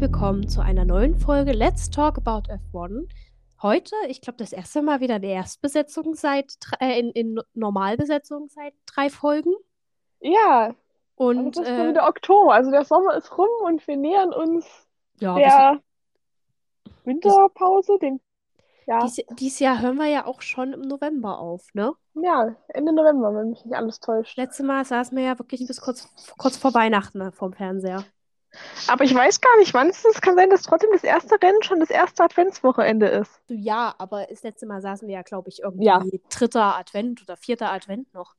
Herzlich willkommen zu einer neuen Folge Let's Talk About F1. Heute, ich glaube, das erste Mal wieder eine Erstbesetzung seit äh, in, in Normalbesetzung seit drei Folgen. Ja, und Und das ist äh, wieder Oktober. Also der Sommer ist rum und wir nähern uns ja, der Winterpause, dem ja, dies, dieses Jahr hören wir ja auch schon im November auf, ne? ja, Ende November, wenn mich nicht alles täuscht. Letztes Mal saßen wir ja wirklich bis kurz, kurz vor Weihnachten ne, vorm Fernseher. Aber ich weiß gar nicht, wann es ist. Kann sein, dass trotzdem das erste Rennen schon das erste Adventswochenende ist. Ja, aber das letzte Mal saßen wir ja, glaube ich, irgendwie Ja. dritter Advent oder vierter Advent noch.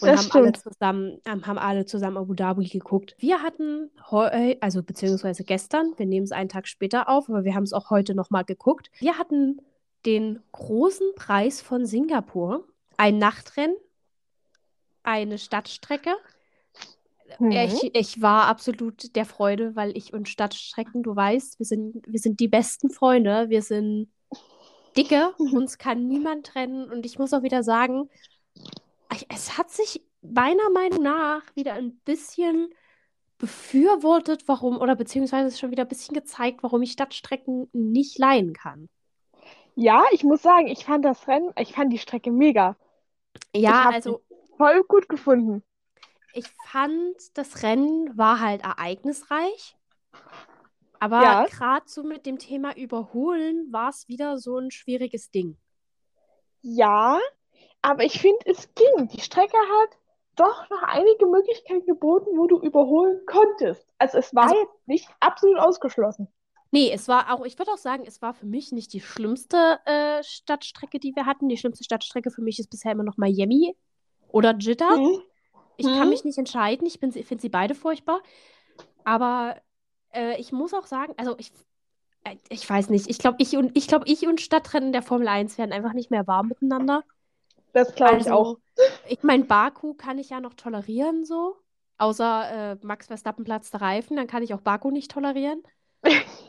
Und Das haben alle stimmt. zusammen, ähm, haben alle zusammen Abu Dhabi geguckt. Wir hatten heu, also beziehungsweise gestern, wir nehmen es einen Tag später auf, aber wir haben es auch heute nochmal geguckt. Wir hatten den großen Preis von Singapur, ein Nachtrennen, eine Stadtstrecke. Mhm. Ich, ich war absolut der Freude, weil ich und Stadtstrecken, du weißt, wir sind, wir sind die besten Freunde, wir sind dicke, uns kann niemand trennen. Und ich muss auch wieder sagen, es hat sich meiner Meinung nach wieder ein bisschen befürwortet, warum, oder beziehungsweise schon wieder ein bisschen gezeigt, warum ich Stadtstrecken nicht leihen kann. Ja, ich muss sagen, ich fand das Rennen, ich fand die Strecke mega. Ja, also voll gut gefunden. Ich fand, das Rennen war halt ereignisreich. Aber Ja. gerade so mit dem Thema Überholen war es wieder so ein schwieriges Ding. Ja, aber ich finde, es ging. Die Strecke hat doch noch einige Möglichkeiten geboten, wo du überholen konntest. Also es war Also- jetzt nicht absolut ausgeschlossen. Nee, es war auch, ich würde auch sagen, es war für mich nicht die schlimmste äh, Stadtstrecke, die wir hatten. Die schlimmste Stadtstrecke für mich ist bisher immer noch Miami oder Jeddah. Mhm. Ich kann Mhm. mich nicht entscheiden. Ich finde sie beide furchtbar. Aber äh, ich muss auch sagen, also ich, äh, ich weiß nicht. Ich glaube, ich und ich glaube, ich und Stadtrennen der Formel 1 werden einfach nicht mehr warm miteinander. Das glaube ich Also, auch. ich meine, Baku kann ich ja noch tolerieren, so. Außer äh, Max Verstappen platzt der Reifen, dann kann ich auch Baku nicht tolerieren.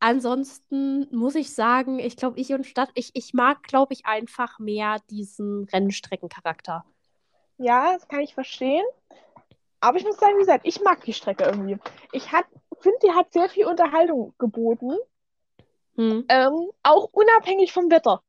Ansonsten muss ich sagen, ich glaube, ich und Stadt, ich, ich mag, glaube ich, einfach mehr diesen Rennstreckencharakter. Ja, das kann ich verstehen. Aber ich muss sagen, wie gesagt, ich mag die Strecke irgendwie. Ich finde, die hat sehr viel Unterhaltung geboten. Hm. Ähm, auch unabhängig vom Wetter.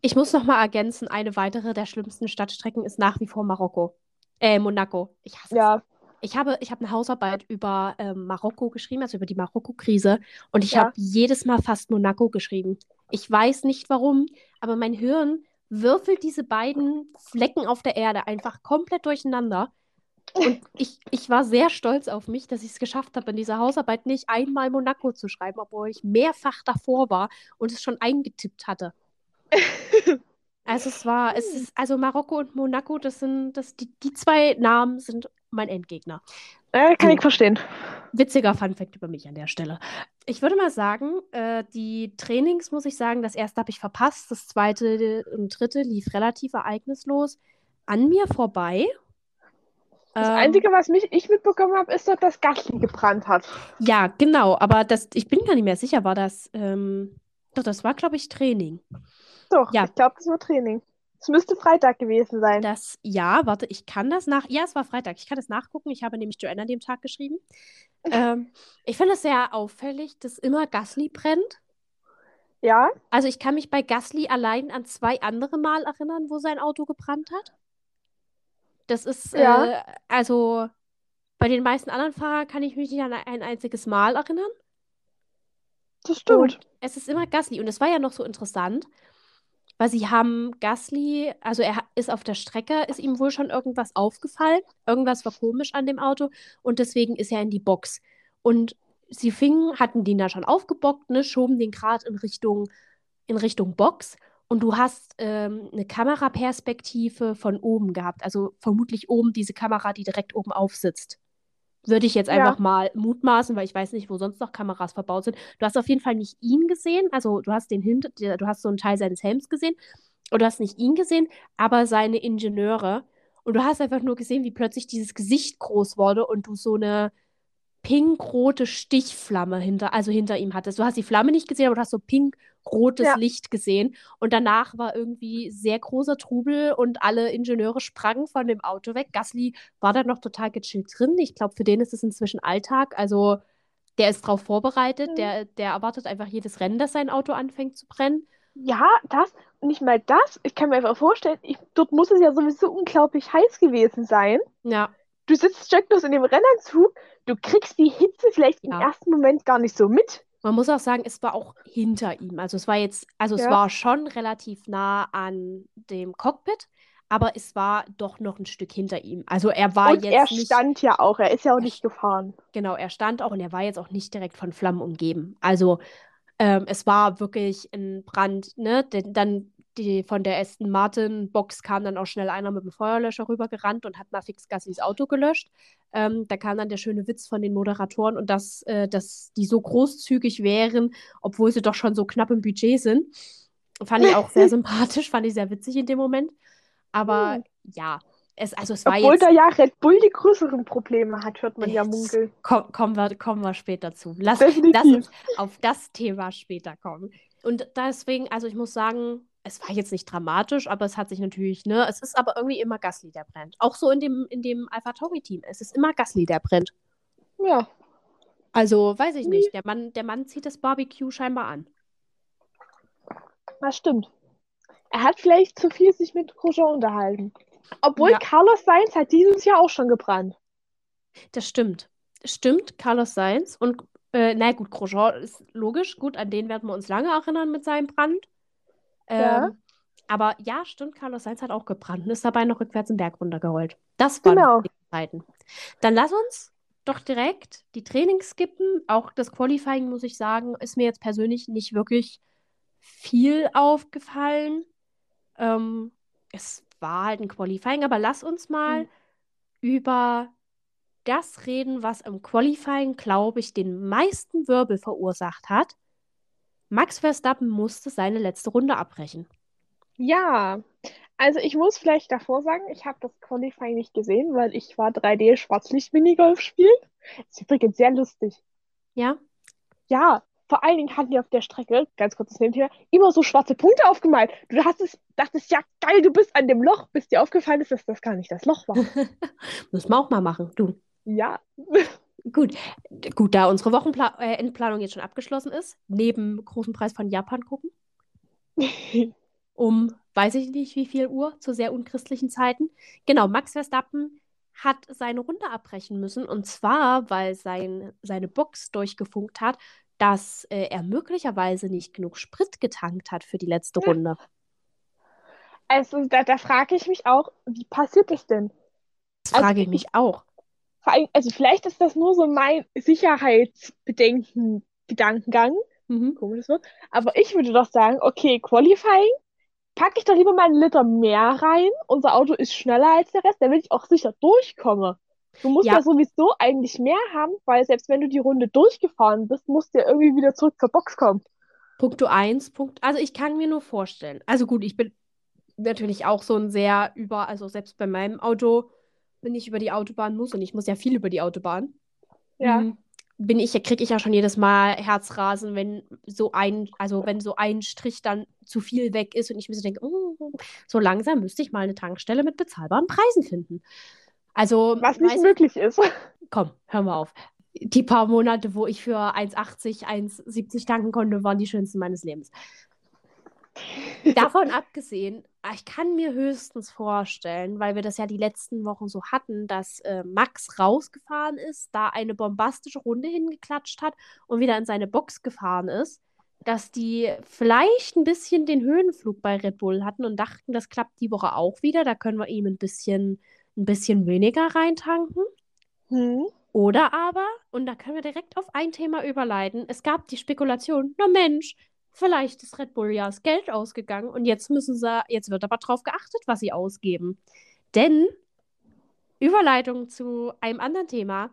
Ich muss noch mal ergänzen, eine weitere der schlimmsten Stadtstrecken ist nach wie vor Marokko. Äh, Monaco. Ich hasse es. Ja, Ich habe, ich habe eine Hausarbeit über ähm, Marokko geschrieben, also über die Marokko-Krise. Und ich Ja. habe jedes Mal fast Monaco geschrieben. Ich weiß nicht warum, aber mein Hirn würfelt diese beiden Flecken auf der Erde einfach komplett durcheinander. Und ich, ich war sehr stolz auf mich, dass ich es geschafft habe, in dieser Hausarbeit nicht einmal Monaco zu schreiben, obwohl ich mehrfach davor war und es schon eingetippt hatte. Also es war, es ist, also Marokko und Monaco, das sind, das, die, die zwei Namen sind mein Endgegner. äh, kann So. ich verstehen. Witziger Funfact über mich an der Stelle. Ich würde mal sagen, äh, die Trainings, muss ich sagen, das erste habe ich verpasst, das zweite und dritte lief relativ ereignislos an mir vorbei. Das Ähm, Einzige, was mich ich mitbekommen habe, ist, dass das Gasly gebrannt hat. ja, genau, aber das, ich bin gar nicht mehr sicher, war das, ähm, doch, das war, glaube ich, Training. Doch, Ja. ich glaube, das war Training. Es müsste Freitag gewesen sein. Das, ja, warte, ich kann das nach. Ja, es war Freitag. Ich kann das nachgucken. Ich habe nämlich Joanna an dem Tag geschrieben. Ähm, ich finde es sehr auffällig, dass immer Gasly brennt. Ja, Also ich kann mich bei Gasly allein an zwei andere Mal erinnern, wo sein Auto gebrannt hat. Das ist, Ja. äh, also bei den meisten anderen Fahrern kann ich mich nicht an ein einziges Mal erinnern. das stimmt. Und es ist immer Gasly. Und es war ja noch so interessant, weil sie haben Gasly, also er ist auf der Strecke, ist ihm wohl schon irgendwas aufgefallen. Irgendwas war komisch an dem Auto und deswegen ist er in die Box. Und sie fingen, hatten den da schon aufgebockt, ne, schoben den gerade in Richtung, in Richtung Box. Und du hast ähm, eine Kameraperspektive von oben gehabt. Also vermutlich oben diese Kamera, die direkt oben aufsitzt. Würde ich jetzt Ja. einfach mal mutmaßen, weil ich weiß nicht, wo sonst noch Kameras verbaut sind. Du hast auf jeden Fall nicht ihn gesehen, also du hast den hinter, du hast so einen Teil seines Helms gesehen und du hast nicht ihn gesehen, aber seine Ingenieure. Und du hast einfach nur gesehen, wie plötzlich dieses Gesicht groß wurde und du so eine pinkrote Stichflamme hinter, also hinter ihm hattest. Du hast die Flamme nicht gesehen, aber du hast so pinkrotes Ja. Licht gesehen. Und danach war irgendwie sehr großer Trubel und alle Ingenieure sprangen von dem Auto weg. Gasly war da noch total gechillt drin. Ich glaube, für den ist es inzwischen Alltag. Also Der ist darauf vorbereitet, Mhm. der, der erwartet einfach jedes Rennen, dass sein Auto anfängt zu brennen. Ja, das, nicht mal das. Ich kann mir einfach vorstellen, ich, dort muss es ja sowieso unglaublich heiß gewesen sein. Ja, Du sitzt stecklos in dem Rennanzug, du kriegst die Hitze vielleicht im Ja. ersten Moment gar nicht so mit. man muss auch sagen, es war auch hinter ihm. Also es war jetzt, also es Ja. war schon relativ nah an dem Cockpit, aber es war doch noch ein Stück hinter ihm. Also er war Und jetzt er nicht, stand ja auch, er ist ja auch nicht gefahren. genau, er stand auch und er war jetzt auch nicht direkt von Flammen umgeben. Also ähm, es war wirklich ein Brand, ne? Denn dann die, von der Aston Martin Box kam dann auch schnell einer mit dem Feuerlöscher rübergerannt und hat mal fix Gassis Auto gelöscht. Ähm, da kam dann der schöne Witz von den Moderatoren und dass, äh, dass die so großzügig wären, obwohl sie doch schon so knapp im Budget sind. Fand ich auch sehr sympathisch, fand ich sehr witzig in dem Moment. Aber Hm. ja, es, also es war Obwohl jetzt. da ja Red Bull die größeren Probleme hat, hört man ja munkeln. Komm, kommen, wir, kommen wir später zu. Lass, lass uns auf das Thema später kommen. Und deswegen, also ich muss sagen, es war jetzt nicht dramatisch, aber es hat sich natürlich, ne, es ist aber irgendwie immer Gasly, der brennt. Auch so in dem, in dem AlphaTauri-Team. Es ist immer Gasly, der brennt. Ja, Also, weiß ich nicht. Der Mann, der Mann zieht das Barbecue scheinbar an. das stimmt. Er hat vielleicht zu viel sich mit Grosjean unterhalten. Obwohl Ja. Carlos Sainz hat dieses Jahr auch schon gebrannt. Das stimmt. Stimmt, Carlos Sainz. Und, äh, na gut, Grosjean ist logisch. Gut, an den werden wir uns lange erinnern mit seinem Brand. Ja. Ähm, aber ja, stimmt, Carlos Sainz hat auch gebrannt und ist dabei noch rückwärts den Berg runtergerollt. Das waren Genau. wichtige Zeiten. Dann lass uns doch direkt die Trainings skippen. Auch das Qualifying, muss ich sagen, ist mir jetzt persönlich nicht wirklich viel aufgefallen. Ähm, es war halt ein Qualifying, aber lass uns mal Mhm. über das reden, was im Qualifying, glaube ich, den meisten Wirbel verursacht hat. Max Verstappen musste seine letzte Runde abbrechen. Ja, also ich muss vielleicht davor sagen, ich habe das Qualifying nicht gesehen, weil ich war 3D Schwarzlicht-Minigolf spielen. Ist übrigens sehr lustig. Ja? Ja, vor allen Dingen hatten die auf der Strecke, ganz kurzes Nebenthema, immer so schwarze Punkte aufgemalt. Du hast es, dachtest, ja geil, du bist an dem Loch, bis dir aufgefallen ist, dass das gar nicht das Loch war. Müssen wir auch mal machen. Du. Ja, Gut. Gut, da unsere Wochenpla äh, Endplanung jetzt schon abgeschlossen ist, neben großen Preis von Japan gucken, um weiß ich nicht wie viel Uhr, zu sehr unchristlichen Zeiten. Genau, Max Verstappen hat seine Runde abbrechen müssen und zwar, weil sein, seine Box durchgefunkt hat, dass äh, er möglicherweise nicht genug Sprit getankt hat für die letzte Ja. Runde. also da, da frage ich mich auch, wie passiert das denn? Das Also frage ich ich- mich auch. Allem, also vielleicht ist das nur so mein Sicherheitsbedenken, Gedankengang, Mhm. komisches Wort, aber ich würde doch sagen, okay, Qualifying, packe ich doch lieber mal einen Liter mehr rein, unser Auto ist schneller als der Rest, damit ich auch sicher durchkomme. Du musst Ja. ja sowieso eigentlich mehr haben, weil selbst wenn du die Runde durchgefahren bist, musst du ja irgendwie wieder zurück zur Box kommen. Punkto 1, Punkt. Also ich kann mir nur vorstellen. Also gut, ich bin natürlich auch so ein sehr über, also selbst bei meinem Auto, wenn ich über die Autobahn muss, und ich muss ja viel über die Autobahn, Ja. mm, bin ich, kriege ich ja schon jedes Mal Herzrasen, wenn so ein, also wenn so ein Strich dann zu viel weg ist und ich mir so denke, oh, so langsam müsste ich mal eine Tankstelle mit bezahlbaren Preisen finden. Also, Was nicht weiß möglich ist. Komm, hör mal auf. Die paar Monate, wo ich für 1,80, 1,70 tanken konnte, waren die schönsten meines Lebens. Davon abgesehen, ich kann mir höchstens vorstellen, weil wir das ja die letzten Wochen so hatten, dass äh, Max rausgefahren ist, da eine bombastische Runde hingeklatscht hat und wieder in seine Box gefahren ist, dass die vielleicht ein bisschen den Höhenflug bei Red Bull hatten und dachten, das klappt die Woche auch wieder, da können wir ihm ein bisschen, ein bisschen weniger reintanken. Hm. Oder aber, und da können wir direkt auf ein Thema überleiten, es gab die Spekulation, na Mensch, vielleicht ist Red Bull ja das Geld ausgegangen und jetzt müssen sie, jetzt wird aber drauf geachtet, was sie ausgeben. Denn, Überleitung zu einem anderen Thema,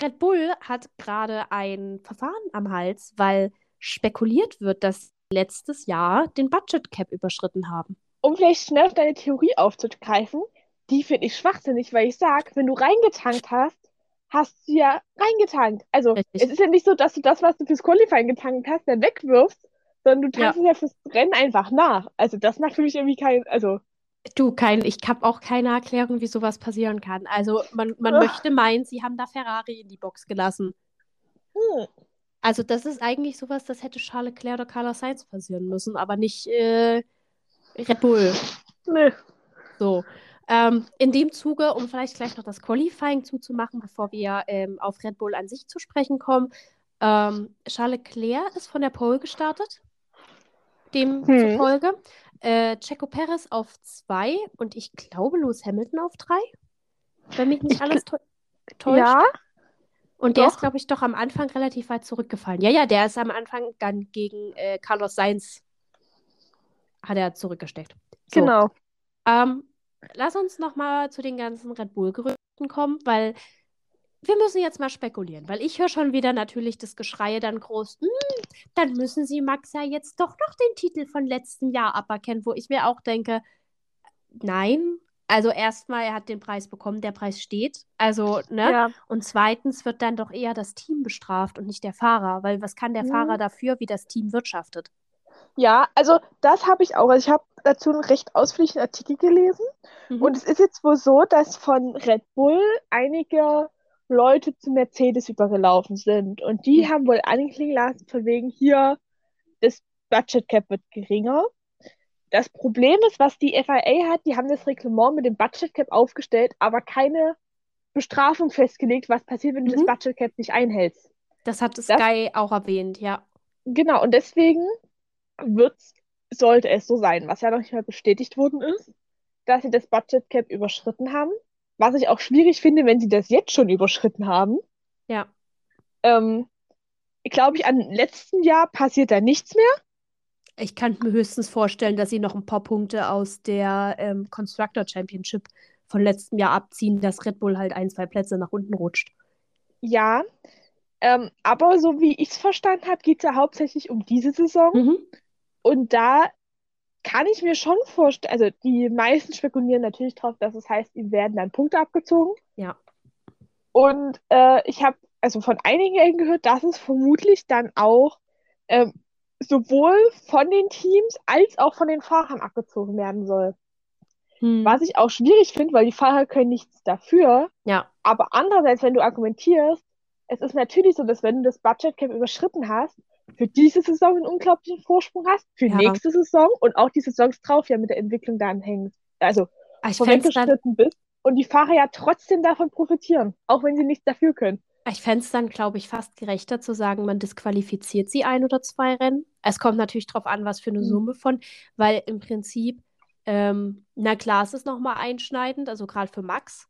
Red Bull hat gerade ein Verfahren am Hals, weil spekuliert wird, dass sie letztes Jahr den Budget Cap überschritten haben. Um vielleicht schnell auf deine Theorie aufzugreifen, die finde ich schwachsinnig, weil ich sag, wenn du reingetankt hast, hast du ja reingetankt. Also Richtig. es ist ja nicht so, dass du das, was du fürs Qualifying getankt hast, dann wegwirfst, sondern du Ja. tankst es ja fürs Rennen einfach nach. Also das macht für mich irgendwie kein, also Du, kein, ich habe auch keine Erklärung, wie sowas passieren kann. Also man, man möchte meinen, sie haben da Ferrari in die Box gelassen. hm, Also das ist eigentlich sowas, das hätte Charles Leclerc oder Carlos Sainz passieren müssen, aber nicht äh, Red Bull. Nee. So. Ähm, in dem Zuge, um vielleicht gleich noch das Qualifying zuzumachen, bevor wir ähm, auf Red Bull an sich zu sprechen kommen. Ähm, Charles Leclerc ist von der Pole gestartet, demzufolge. Hm. Äh, Checo Perez auf zwei und ich glaube Lewis Hamilton auf drei, wenn mich nicht Ich alles täu- täuscht. Ja, Und der ist, doch. glaube ich, doch am Anfang relativ weit zurückgefallen. Ja, ja, der ist am Anfang dann gegen äh, Carlos Sainz hat er zurückgesteckt. So. genau. Ähm, lass uns noch mal zu den ganzen Red Bull-Gerüchten kommen, weil wir müssen jetzt mal spekulieren, weil ich höre schon wieder natürlich das Geschreie dann groß, "Hm, dann müssen sie Max ja jetzt doch noch den Titel von letztem Jahr aberkennen, wo ich mir auch denke, nein. Also erstmal, er hat den Preis bekommen, der Preis steht. Also, ne? Ja, Und zweitens wird dann doch eher das Team bestraft und nicht der Fahrer, weil was kann der Mhm. Fahrer dafür, wie das Team wirtschaftet? Ja, also das habe ich auch. Also ich habe dazu einen recht ausführlichen Artikel gelesen. Mhm. Und es ist jetzt wohl so, dass von Red Bull einige Leute zu Mercedes übergelaufen sind. Und die Ja. haben wohl anklingen lassen, von wegen hier, das Budget Cap wird geringer. Das Problem ist, was die FIA hat, die haben das Reglement mit dem Budget Cap aufgestellt, aber keine Bestrafung festgelegt, was passiert, wenn du Mhm. das Budget Cap nicht einhältst. Das hat Das- Sky auch erwähnt, ja. Genau, und deswegen wird's, sollte es so sein, was ja noch nicht mal bestätigt worden ist, dass sie das Budget Cap überschritten haben. Was ich auch schwierig finde, wenn sie das jetzt schon überschritten haben. Ja. Ähm, glaube ich, an letzten Jahr passiert da nichts mehr. Ich kann mir höchstens vorstellen, dass sie noch ein paar Punkte aus der ähm, Constructor Championship von letztem Jahr abziehen, dass Red Bull halt ein, zwei Plätze nach unten rutscht. Ja, ähm, aber so wie ich es verstanden habe, geht es ja hauptsächlich um diese Saison. Mhm. Und da kann ich mir schon vorstellen, also die meisten spekulieren natürlich drauf, dass es heißt, ihm werden dann Punkte abgezogen. Ja. Und äh, ich habe also von einigen gehört, dass es vermutlich dann auch ähm, sowohl von den Teams als auch von den Fahrern abgezogen werden soll. Hm. Was ich auch schwierig finde, weil die Fahrer können nichts dafür. Ja. Aber andererseits, wenn du argumentierst, es ist natürlich so, dass wenn du das Budget Cap überschritten hast, für diese Saison einen unglaublichen Vorsprung hast, für Ja. nächste Saison und auch die Saisons drauf ja mit der Entwicklung da anhängen. Also Ah, Ich fände es dann, vorweggeschritten bist und die Fahrer ja trotzdem davon profitieren, auch wenn sie nichts dafür können. ich fänd's dann, glaube ich, fast gerechter zu sagen, man disqualifiziert sie ein oder zwei Rennen. Es kommt natürlich drauf an, was für eine Mhm. Summe von, weil im Prinzip, ähm, na klar, es ist nochmal einschneidend, also gerade für Max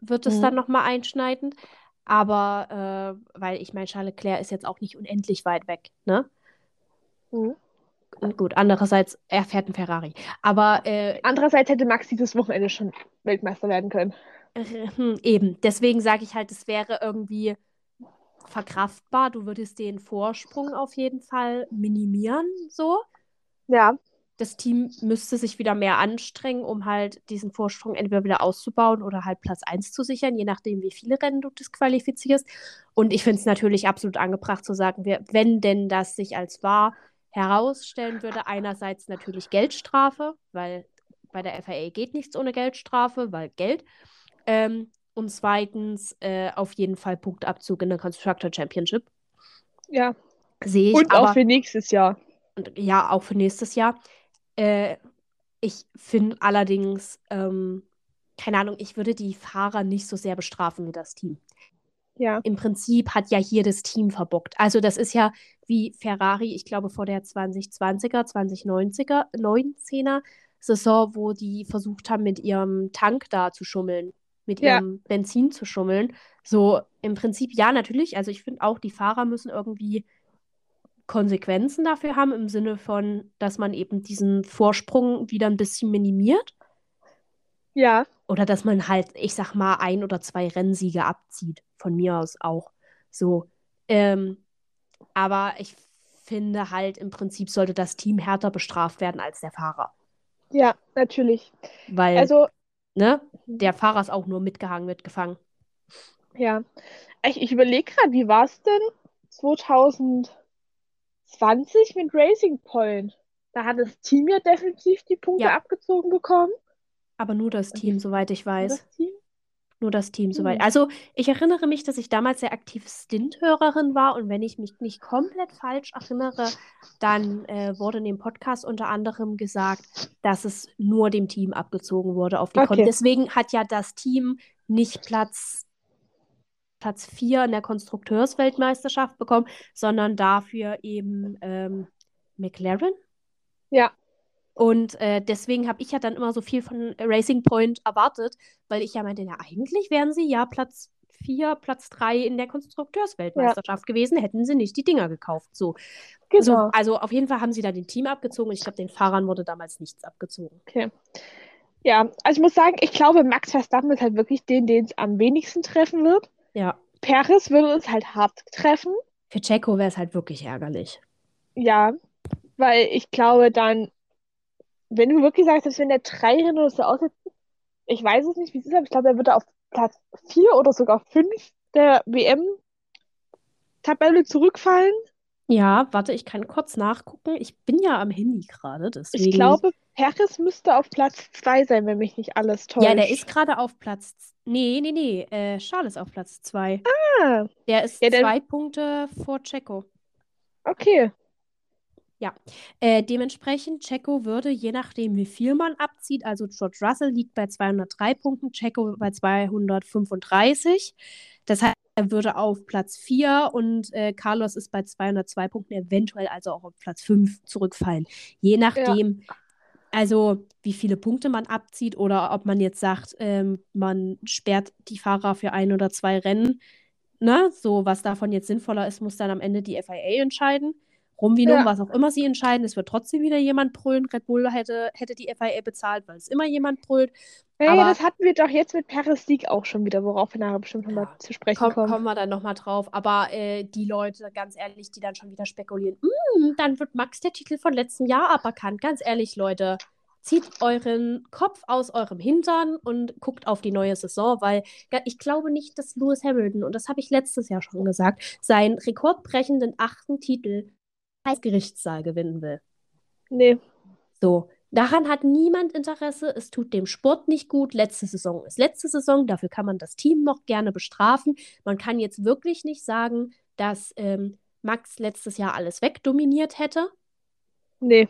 wird es Mhm. dann nochmal einschneidend. Aber, äh, weil ich meine, Charles Leclerc ist jetzt auch nicht unendlich weit weg, ne? Mhm. Gut, andererseits, er fährt einen Ferrari. Aber äh, Andererseits hätte Max dieses Wochenende schon Weltmeister werden können. hm, eben, deswegen sage ich halt, es wäre irgendwie verkraftbar. Du würdest den Vorsprung auf jeden Fall minimieren, so. Ja, Das Team müsste sich wieder mehr anstrengen, um halt diesen Vorsprung entweder wieder auszubauen oder halt Platz 1 zu sichern, je nachdem, wie viele Rennen du disqualifizierst. Und ich finde es natürlich absolut angebracht zu sagen, wir, wenn denn das sich als wahr herausstellen würde, einerseits natürlich Geldstrafe, weil bei der FIA geht nichts ohne Geldstrafe, weil Geld. Ähm, und zweitens äh, auf jeden Fall Punktabzug in der Constructor Championship. ja. Sehe ich Und aber. auch für nächstes Jahr. Und ja, auch für nächstes Jahr. Äh, ich finde allerdings, ähm, keine Ahnung, ich würde die Fahrer nicht so sehr bestrafen wie das Team. Ja. Im Prinzip hat ja hier das Team verbockt. Also das ist ja wie Ferrari, ich glaube vor der 2020er, 2090er, 19er Saison, wo die versucht haben, mit ihrem Tank da zu schummeln, mit Ja. ihrem Benzin zu schummeln. So im Prinzip ja, natürlich. Also ich finde auch, die Fahrer müssen irgendwie Konsequenzen dafür haben, im Sinne von, dass man eben diesen Vorsprung wieder ein bisschen minimiert. Ja, Oder dass man halt, ich sag mal, ein oder zwei Rennsiege abzieht. Von mir aus auch. So. Ähm, aber ich finde halt, im Prinzip sollte das Team härter bestraft werden als der Fahrer. ja, natürlich. Weil, Also, ne, der Fahrer ist auch nur mitgehangen, mitgefangen. ja. Ich, ich überlege gerade, wie war es denn 2020 mit Racing Point? Da hat das Team ja definitiv die Punkte Ja. abgezogen bekommen. Aber nur das Team, die- soweit ich weiß. Das Team? nur das Team soweit. Hm. Also ich erinnere mich, dass ich damals sehr aktiv Stint-Hörerin war und wenn ich mich nicht komplett falsch erinnere, dann äh, wurde in dem Podcast unter anderem gesagt, dass es nur dem Team abgezogen wurde auf die Okay. Deswegen hat ja das Team nicht Platz Platz 4 in der Konstrukteursweltmeisterschaft bekommen, sondern dafür eben ähm, McLaren. Ja, Und äh, deswegen habe ich ja dann immer so viel von Racing Point erwartet, weil ich ja meinte, na, eigentlich wären sie ja Platz 4, Platz 3 in der Konstrukteursweltmeisterschaft gewesen, hätten sie nicht die Dinger gekauft. So. so. genau. Also auf jeden Fall haben sie da den Team abgezogen und ich glaube, den Fahrern wurde damals nichts abgezogen. Okay. Ja, also ich muss sagen, ich glaube, Max Verstappen ist halt wirklich den, den es am wenigsten treffen wird. Ja. Perez würde uns halt hart treffen. Für Checo wäre es halt wirklich ärgerlich. Ja, weil ich glaube dann, wenn du wirklich sagst, dass wenn der drei Rennen oder so aussetzt, ich weiß es nicht, wie es ist, aber ich glaube, er würde auf Platz 4 oder sogar 5 der WM-Tabelle zurückfallen. Ja, warte, ich kann kurz nachgucken. Ich bin ja am Handy gerade, Ich deswegen. glaube, Perez müsste auf Platz 2 sein, wenn mich nicht alles täuscht. Ja, der ist gerade auf Platz. Nee, nee, nee. Äh, Charles ist auf Platz 2. Ah, Der ist Ja, zwei Punkte vor Checo. okay. Äh, dementsprechend, Checo würde, je nachdem, wie viel man abzieht, also George Russell liegt bei 203 Punkten, Checo bei 235. Das heißt, er würde auf Platz 4 und äh, Carlos ist bei 202 Punkten, eventuell also auch auf Platz 5 zurückfallen. Je nachdem, also wie viele Punkte man abzieht oder ob man jetzt sagt, ähm, man sperrt die Fahrer für ein oder zwei Rennen. Ne? So, was davon jetzt sinnvoller ist, muss dann am Ende die FIA entscheiden. Rum wie Ja. was auch immer sie entscheiden, es wird trotzdem wieder jemand brüllen. Red Bull hätte, hätte die FIA bezahlt, weil es immer jemand brüllt. Hey, Aber- das hatten wir doch jetzt mit Perez Sieg auch schon wieder, worauf wir nachher bestimmt nochmal Ja, zu sprechen Komm, kommen. kommen wir dann nochmal drauf. Aber äh, die Leute, ganz ehrlich, die dann schon wieder spekulieren, "Mm, dann wird Max der Titel von letztem Jahr aberkannt. Ganz ehrlich, Leute, zieht euren Kopf aus eurem Hintern und guckt auf die neue Saison, weil ja, ich glaube nicht, dass Lewis Hamilton, und das habe ich letztes Jahr schon gesagt, seinen rekordbrechenden achten Titel Gerichtssaal gewinnen will. Nee, So, daran hat niemand Interesse. Es tut dem Sport nicht gut. Letzte Saison ist letzte Saison. Dafür kann man das Team noch gerne bestrafen. Man kann jetzt wirklich nicht sagen, dass ähm, Max letztes Jahr alles wegdominiert hätte. nee.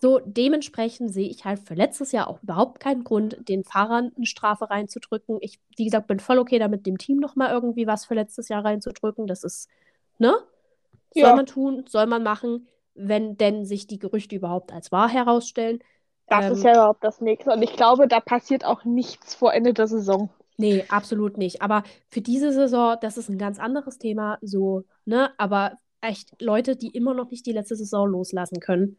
So, dementsprechend sehe ich halt für letztes Jahr auch überhaupt keinen Grund, den Fahrern eine Strafe reinzudrücken. Ich, wie gesagt, bin voll okay damit, dem Team nochmal irgendwie was für letztes Jahr reinzudrücken. Das ist, ne? Soll Ja. man tun, soll man machen, wenn denn sich die Gerüchte überhaupt als wahr herausstellen. Das Ähm, ist ja überhaupt das Nächste. Und ich glaube, da passiert auch nichts vor Ende der Saison. Nee, absolut nicht. Aber für diese Saison, das ist ein ganz anderes Thema, so, ne? Aber echt Leute, die immer noch nicht die letzte Saison loslassen können,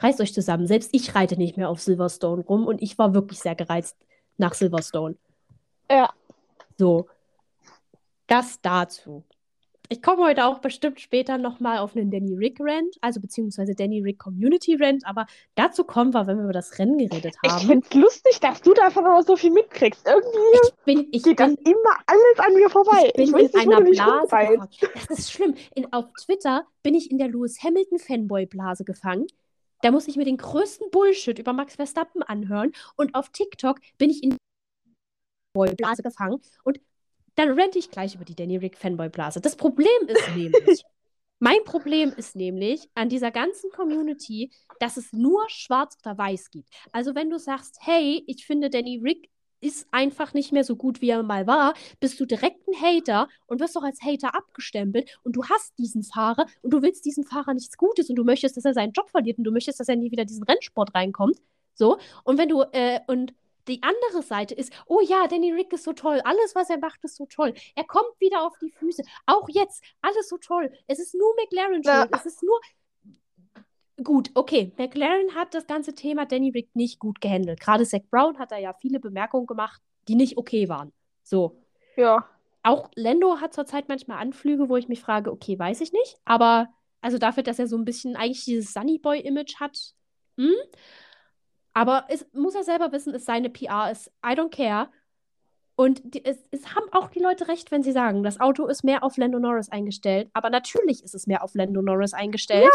reißt euch zusammen. Selbst ich reite nicht mehr auf Silverstone rum und ich war wirklich sehr gereizt nach Silverstone. Ja. So, das dazu. Ich komme heute auch bestimmt später nochmal auf einen Danny Rick Rant, also beziehungsweise Danny Rick Community Rant, aber dazu kommen wir, wenn wir über das Rennen geredet Ich haben. finde es lustig, dass du davon aber so viel mitkriegst. Irgendwie Ich bin, ich geht das bin immer alles an mir vorbei. Ich bin ich weiß in einer Blase. Das ist schlimm. In, auf Twitter bin ich in der Lewis Hamilton Fanboy-Blase gefangen. Da muss ich mir den größten Bullshit über Max Verstappen anhören. Und auf TikTok bin ich in der Fanboy-Blase gefangen. Und dann rente ich gleich über die Danny Rick Fanboy-Blase. Das Problem ist nämlich, mein Problem ist nämlich an dieser ganzen Community, dass es nur schwarz oder weiß gibt. Also wenn du sagst, hey, ich finde Danny Rick ist einfach nicht mehr so gut, wie er mal war, bist du direkt ein Hater und wirst auch als Hater abgestempelt und du hast diesen Fahrer und du willst diesem Fahrer nichts Gutes und du möchtest, dass er seinen Job verliert und du möchtest, dass er nie wieder in diesen Rennsport reinkommt. So. Und wenn du, äh, und die andere Seite ist, oh ja, Danny Rick ist so toll, alles, was er macht, ist so toll. Er kommt wieder auf die Füße. Auch jetzt, alles so toll. Es ist nur McLaren schuld. Es ist nur. Gut, okay. McLaren hat das ganze Thema Danny Rick nicht gut gehandelt. Gerade Zach Brown hat da ja viele Bemerkungen gemacht, die nicht okay waren. So. Ja. Auch Lando hat zurzeit manchmal Anflüge, wo ich mich frage, okay, weiß ich nicht. Aber also dafür, dass er so ein bisschen eigentlich dieses Sunny Boy-Image hat. Hm? Aber es muss er selber wissen, ist seine PR, ist I don't care. Und die, es, es haben auch die Leute recht, wenn sie sagen, das Auto ist mehr auf Lando Norris eingestellt. Aber natürlich ist es mehr auf Lando Norris eingestellt.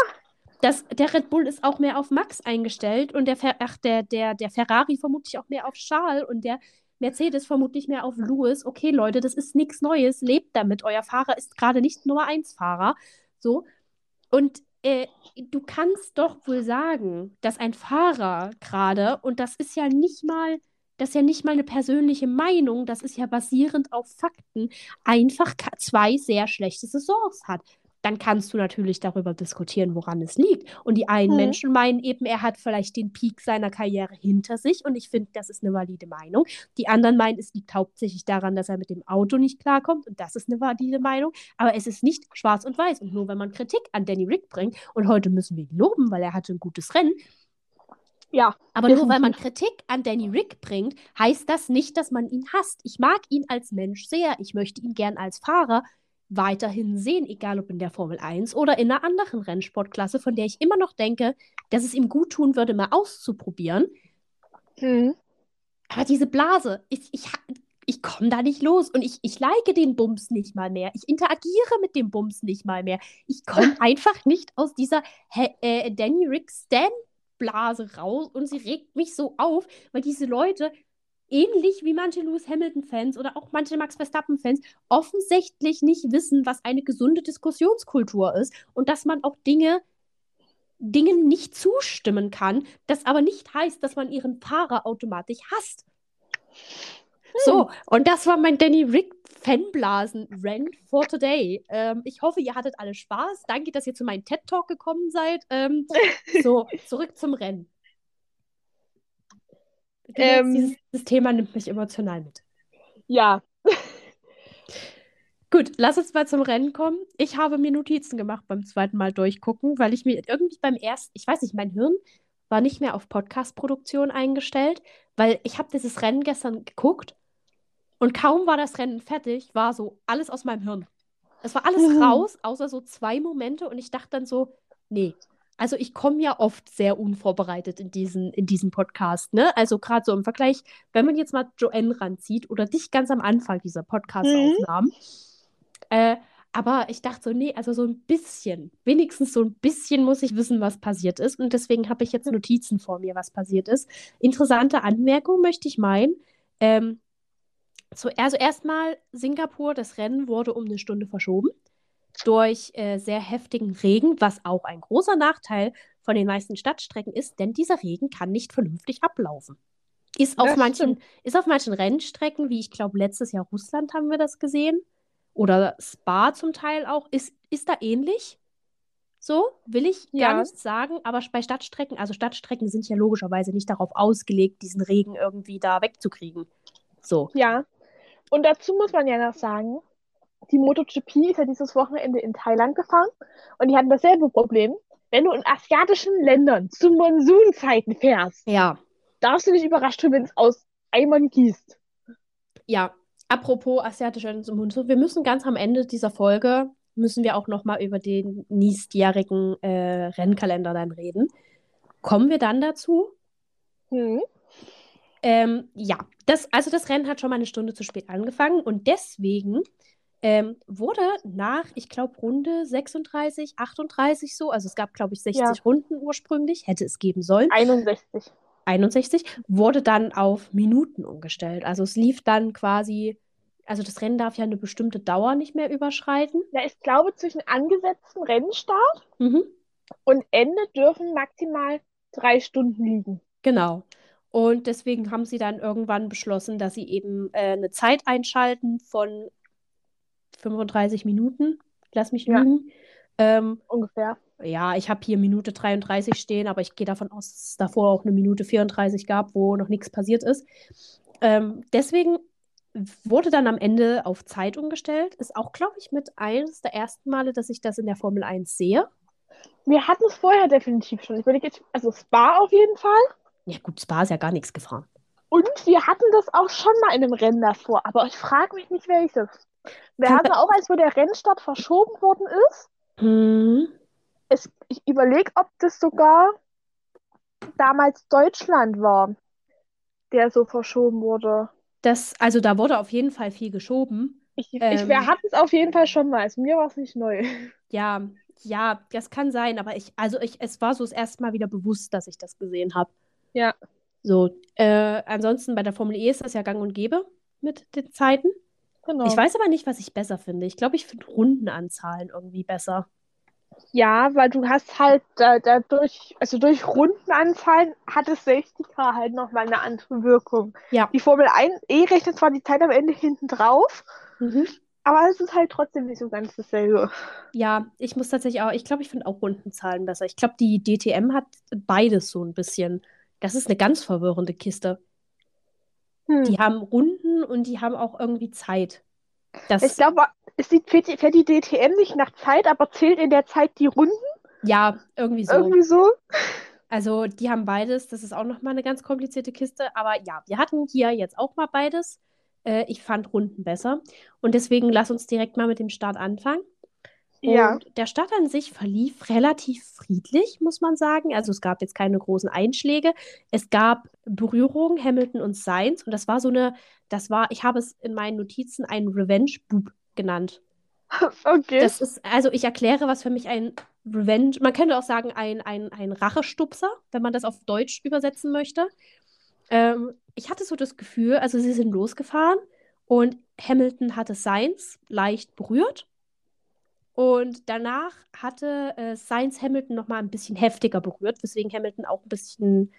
Das, der Red Bull ist auch mehr auf Max eingestellt und der, Fer ach, der, der, der Ferrari vermutlich auch mehr auf Charles und der Mercedes vermutlich mehr auf Lewis. Okay, Leute, das ist nichts Neues. Lebt damit. Euer Fahrer ist gerade nicht Nummer 1 Fahrer. So. Und äh, du kannst doch wohl sagen, dass ein Fahrer gerade, und das ist ja nicht mal, das ist ja nicht mal eine persönliche Meinung, das ist ja basierend auf Fakten, einfach zwei sehr schlechte Saisons hat dann kannst du natürlich darüber diskutieren, woran es liegt. Und die einen mhm. Menschen meinen eben, er hat vielleicht den Peak seiner Karriere hinter sich und ich finde, das ist eine valide Meinung. Die anderen meinen, es liegt hauptsächlich daran, dass er mit dem Auto nicht klarkommt und das ist eine valide Meinung. Aber es ist nicht schwarz und weiß. Und nur wenn man Kritik an Danny Rick bringt, und heute müssen wir ihn loben, weil er hatte ein gutes Rennen, ja. Aber nur weil man Kritik an Danny Rick bringt, heißt das nicht, dass man ihn hasst. Ich mag ihn als Mensch sehr. Ich möchte ihn gern als Fahrer weiterhin sehen, egal ob in der Formel 1 oder in einer anderen Rennsportklasse, von der ich immer noch denke, dass es ihm gut tun würde, mal auszuprobieren. Hm. Aber diese Blase, ich, ich, ich komme da nicht los und ich, ich like den Bums nicht mal mehr. Ich interagiere mit dem Bums nicht mal mehr. Ich komme einfach nicht aus dieser äh, Danny Rick Stan Blase raus und sie regt mich so auf, weil diese Leute ähnlich wie manche Lewis Hamilton-Fans oder auch manche Max Verstappen-Fans offensichtlich nicht wissen, was eine gesunde Diskussionskultur ist und dass man auch Dinge Dingen nicht zustimmen kann, das aber nicht heißt, dass man ihren Fahrer automatisch hasst. Hm. So, und das war mein Danny Rick Fanblasen-Rant for today. Ähm, ich hoffe, ihr hattet alle Spaß. Danke, dass ihr zu meinem TED-Talk gekommen seid. Ähm, so, zurück zum Rennen. Ähm, dieses, dieses Thema nimmt mich emotional mit. Ja. Gut, lass uns mal zum Rennen kommen. Ich habe mir Notizen gemacht beim zweiten Mal durchgucken, weil ich mir irgendwie beim ersten, ich weiß nicht, mein Hirn war nicht mehr auf Podcast-Produktion eingestellt, weil ich habe dieses Rennen gestern geguckt und kaum war das Rennen fertig, war so alles aus meinem Hirn. Es war alles mhm. raus, außer so zwei Momente und ich dachte dann so, nee, also ich komme ja oft sehr unvorbereitet in diesen, in diesen Podcast, ne? Also gerade so im Vergleich, wenn man jetzt mal Joanne ranzieht oder dich ganz am Anfang dieser Podcast-Aufnahmen. Mhm. Äh, aber ich dachte so, nee, also so ein bisschen, wenigstens so ein bisschen muss ich wissen, was passiert ist. Und deswegen habe ich jetzt Notizen vor mir, was passiert ist. Interessante Anmerkung möchte ich meinen. Ähm, so, also erstmal Singapur, das Rennen wurde um eine Stunde verschoben durch äh, sehr heftigen Regen, was auch ein großer Nachteil von den meisten Stadtstrecken ist, denn dieser Regen kann nicht vernünftig ablaufen. Ist auf, manchen, ist auf manchen Rennstrecken, wie ich glaube, letztes Jahr Russland haben wir das gesehen, oder Spa zum Teil auch, ist, ist da ähnlich. So, will ich ja. gar nicht sagen, aber bei Stadtstrecken, also Stadtstrecken sind ja logischerweise nicht darauf ausgelegt, diesen Regen irgendwie da wegzukriegen. So. Ja. Und dazu muss man ja noch sagen, die MotoGP ist ja dieses Wochenende in Thailand gefahren und die hatten dasselbe Problem. Wenn du in asiatischen Ländern zu Monsunzeiten fährst, ja. darfst du nicht überrascht werden, wenn es aus Eimern gießt. Ja, apropos asiatische Monsun, wir müssen ganz am Ende dieser Folge, müssen wir auch nochmal über den nächstjährigen äh, Rennkalender dann reden. Kommen wir dann dazu? Hm. Ähm, ja, das, also das Rennen hat schon mal eine Stunde zu spät angefangen und deswegen ähm, wurde nach, ich glaube, Runde 36, 38 so, also es gab, glaube ich, 60 ja. Runden ursprünglich, hätte es geben sollen. 61. 61, wurde dann auf Minuten umgestellt. Also es lief dann quasi, also das Rennen darf ja eine bestimmte Dauer nicht mehr überschreiten. Ja, ich glaube, zwischen angesetzten Rennstart mhm. und Ende dürfen maximal drei Stunden liegen. Genau. Und deswegen haben sie dann irgendwann beschlossen, dass sie eben äh, eine Zeit einschalten von 35 Minuten, lass mich lügen. Ja, ähm, ungefähr. Ja, ich habe hier Minute 33 stehen, aber ich gehe davon aus, dass es davor auch eine Minute 34 gab, wo noch nichts passiert ist. Ähm, deswegen wurde dann am Ende auf Zeit umgestellt. Ist auch, glaube ich, mit eines der ersten Male, dass ich das in der Formel 1 sehe. Wir hatten es vorher definitiv schon. Ich würde jetzt, also Spa auf jeden Fall. Ja, gut, Spa ist ja gar nichts gefahren. Und wir hatten das auch schon mal in einem Rennen davor, aber ich frage mich nicht, welches. Wir hatten auch eins, wo der Rennstart verschoben worden ist. Mhm. Es, ich überlege, ob das sogar damals Deutschland war, der so verschoben wurde. Das, also da wurde auf jeden Fall viel geschoben. Ich, ähm, ich, wir hatten es auf jeden Fall schon mal. Also mir war es nicht neu. Ja, ja, das kann sein, aber ich, also ich, es war so das erste Mal wieder bewusst, dass ich das gesehen habe. Ja. So, äh, ansonsten bei der Formel E ist das ja gang und gäbe mit den Zeiten. Genau. Ich weiß aber nicht, was ich besser finde. Ich glaube, ich finde Rundenanzahlen irgendwie besser. Ja, weil du hast halt da, dadurch, also durch Rundenanzahlen hat es 60K halt nochmal eine andere Wirkung. Ja. Die Formel 1 E rechnet zwar die Zeit am Ende hinten drauf, Mhm. aber es ist halt trotzdem nicht so ganz dasselbe. Ja, ich muss tatsächlich auch, ich glaube, ich finde auch Rundenzahlen besser. Ich glaube, die DTM hat beides so ein bisschen. Das ist eine ganz verwirrende Kiste. Hm. Die haben Runden und die haben auch irgendwie Zeit. Das, Ich glaube, es sieht für die, für die DTM nicht nach Zeit, aber zählt in der Zeit die Runden ja, irgendwie so. irgendwie so. Also, die haben beides. Das ist auch nochmal eine ganz komplizierte Kiste. Aber ja, wir hatten hier jetzt auch mal beides. Äh, ich fand Runden besser. Und deswegen lass uns direkt mal mit dem Start anfangen. Ja. Und der Start an sich verlief relativ friedlich, muss man sagen. Also es gab jetzt keine großen Einschläge. Es gab Berührungen, Hamilton und Sainz. Und das war so eine, das war, ich habe es in meinen Notizen einen Revenge-Boop genannt. Okay. Das ist, also ich erkläre, was für mich ein Revenge, man könnte auch sagen, ein, ein, ein Rachestupser, wenn man das auf Deutsch übersetzen möchte. Ähm, ich hatte so das Gefühl, also sie sind losgefahren und Hamilton hatte Sainz leicht berührt. Und danach hatte äh, Sainz Hamilton noch mal ein bisschen heftiger berührt, weswegen Hamilton auch ein bisschen,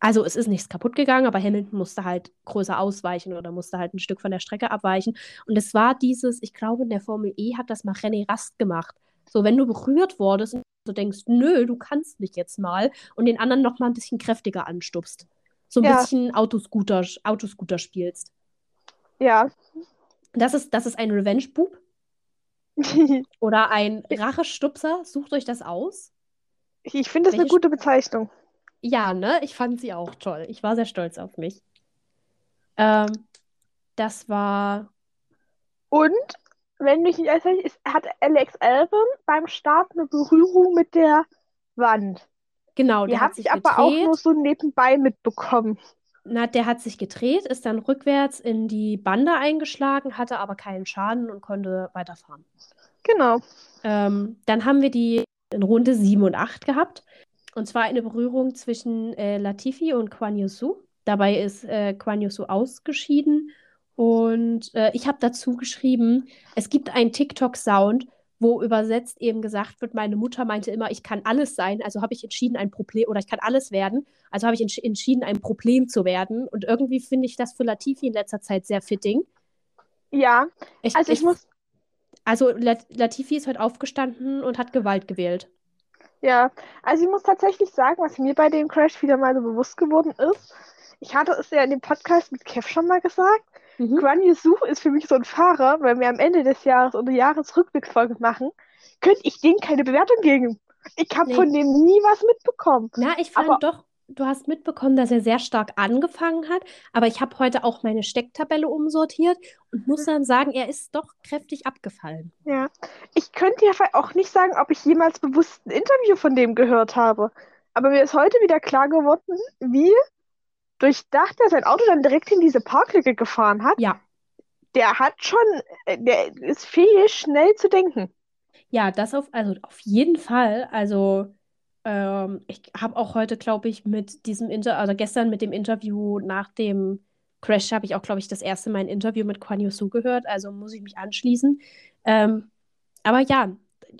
also es ist nichts kaputt gegangen, aber Hamilton musste halt größer ausweichen oder musste halt ein Stück von der Strecke abweichen. Und es war dieses, ich glaube, in der Formel E hat das mal René Rast gemacht. So, wenn du berührt wurdest und du denkst, nö, du kannst mich jetzt mal und den anderen noch mal ein bisschen kräftiger anstupst. So ein Ja. bisschen Autoscooter, Autoscooter spielst. Ja. Das ist, das ist ein Revenge-Boob oder ein Rachestupser. Sucht euch das aus. Ich finde das eine Welche gute Bezeichnung. Ja, ne? Ich fand sie auch toll. Ich war sehr stolz auf mich. Ähm, das war, Und, wenn mich nicht ist, hat Alex Albon beim Start eine Berührung mit der Wand. genau, Die habe hat sich ich aber auch nur so nebenbei mitbekommen. Na, der hat sich gedreht, ist dann rückwärts in die Bande eingeschlagen, hatte aber keinen Schaden und konnte weiterfahren. Genau. Ähm, dann haben wir die in Runde 7 und 8 gehabt. Und zwar eine Berührung zwischen äh, Latifi und Guan Yusu. Dabei ist äh, Guan Yusu ausgeschieden. Und äh, ich habe dazu geschrieben, es gibt einen TikTok-Sound, wo übersetzt eben gesagt wird, meine Mutter meinte immer, ich kann alles sein, also habe ich entschieden, ein Problem, oder ich kann alles werden, also habe ich entsch entschieden, ein Problem zu werden. Und irgendwie finde ich das für Latifi in letzter Zeit sehr fitting. Ja, Ich, also ich ich, muss, also Lat Latifi ist heute aufgestanden und hat Gewalt gewählt. ja, also ich muss tatsächlich sagen, was mir bei dem Crash wieder mal so bewusst geworden ist, ich hatte es ja in dem Podcast mit Kev schon mal gesagt, Mhm. Guan Yusu ist für mich so ein Fahrer, wenn wir am Ende des Jahres unsere Jahresrückblicksfolge machen, könnte ich dem keine Bewertung geben. Ich habe Nee. von dem nie was mitbekommen. Na, ich fand Aber- doch, du hast mitbekommen, dass er sehr stark angefangen hat, aber ich habe heute auch meine Stecktabelle umsortiert und muss dann sagen, er ist doch kräftig abgefallen. Ja, ich könnte ja auch nicht sagen, ob ich jemals bewusst ein Interview von dem gehört habe. Aber mir ist heute wieder klar geworden, wie durchdacht er sein Auto dann direkt in diese Parklücke gefahren hat. Ja, Der hat schon, der ist fähig, schnell zu denken. ja, das auf, also auf jeden Fall. Also ähm, ich habe auch heute, glaube ich, mit diesem Inter, also gestern mit dem Interview nach dem Crash habe ich auch, glaube ich, das erste Mal ein Interview mit Guan Yusu gehört, also muss ich mich anschließen. Ähm, aber ja,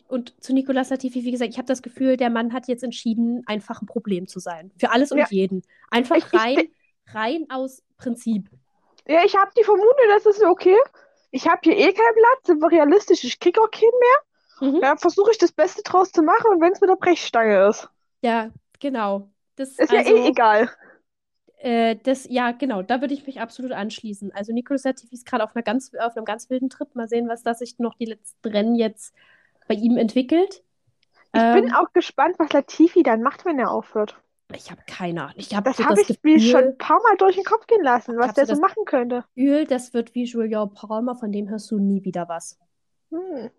und zu Nicolas Latifi, wie gesagt, ich habe das Gefühl, der Mann hat jetzt entschieden, einfach ein Problem zu sein. Für alles und Ja. jeden. Einfach Ich- rein, rein aus Prinzip. Ja, ich habe die Vermutung, das ist okay. Ich habe hier eh kein Blatt, sind wir realistisch, ich krieg auch keinen mehr. Mhm. Ja, versuche ich das Beste draus zu machen und wenn es mit der Brechstange ist. Ja, genau. Das, Ist ja also, eh egal. Äh, das, ja, genau, da würde ich mich absolut anschließen. Also Nicolas Latifi ist gerade auf einer ganz, auf einem ganz wilden Trip. Mal sehen, was da sich noch die letzten Rennen jetzt bei ihm entwickelt. Ich Ähm, bin auch gespannt, was Latifi dann macht, wenn er aufhört. ich habe keine Ahnung. Ich habe Das so habe ich mir schon Gefühl, ein paar Mal durch den Kopf gehen lassen, was der so das- machen könnte. Gefühl, das wird wie Julien Palmer, von dem hörst du nie wieder was. Hm.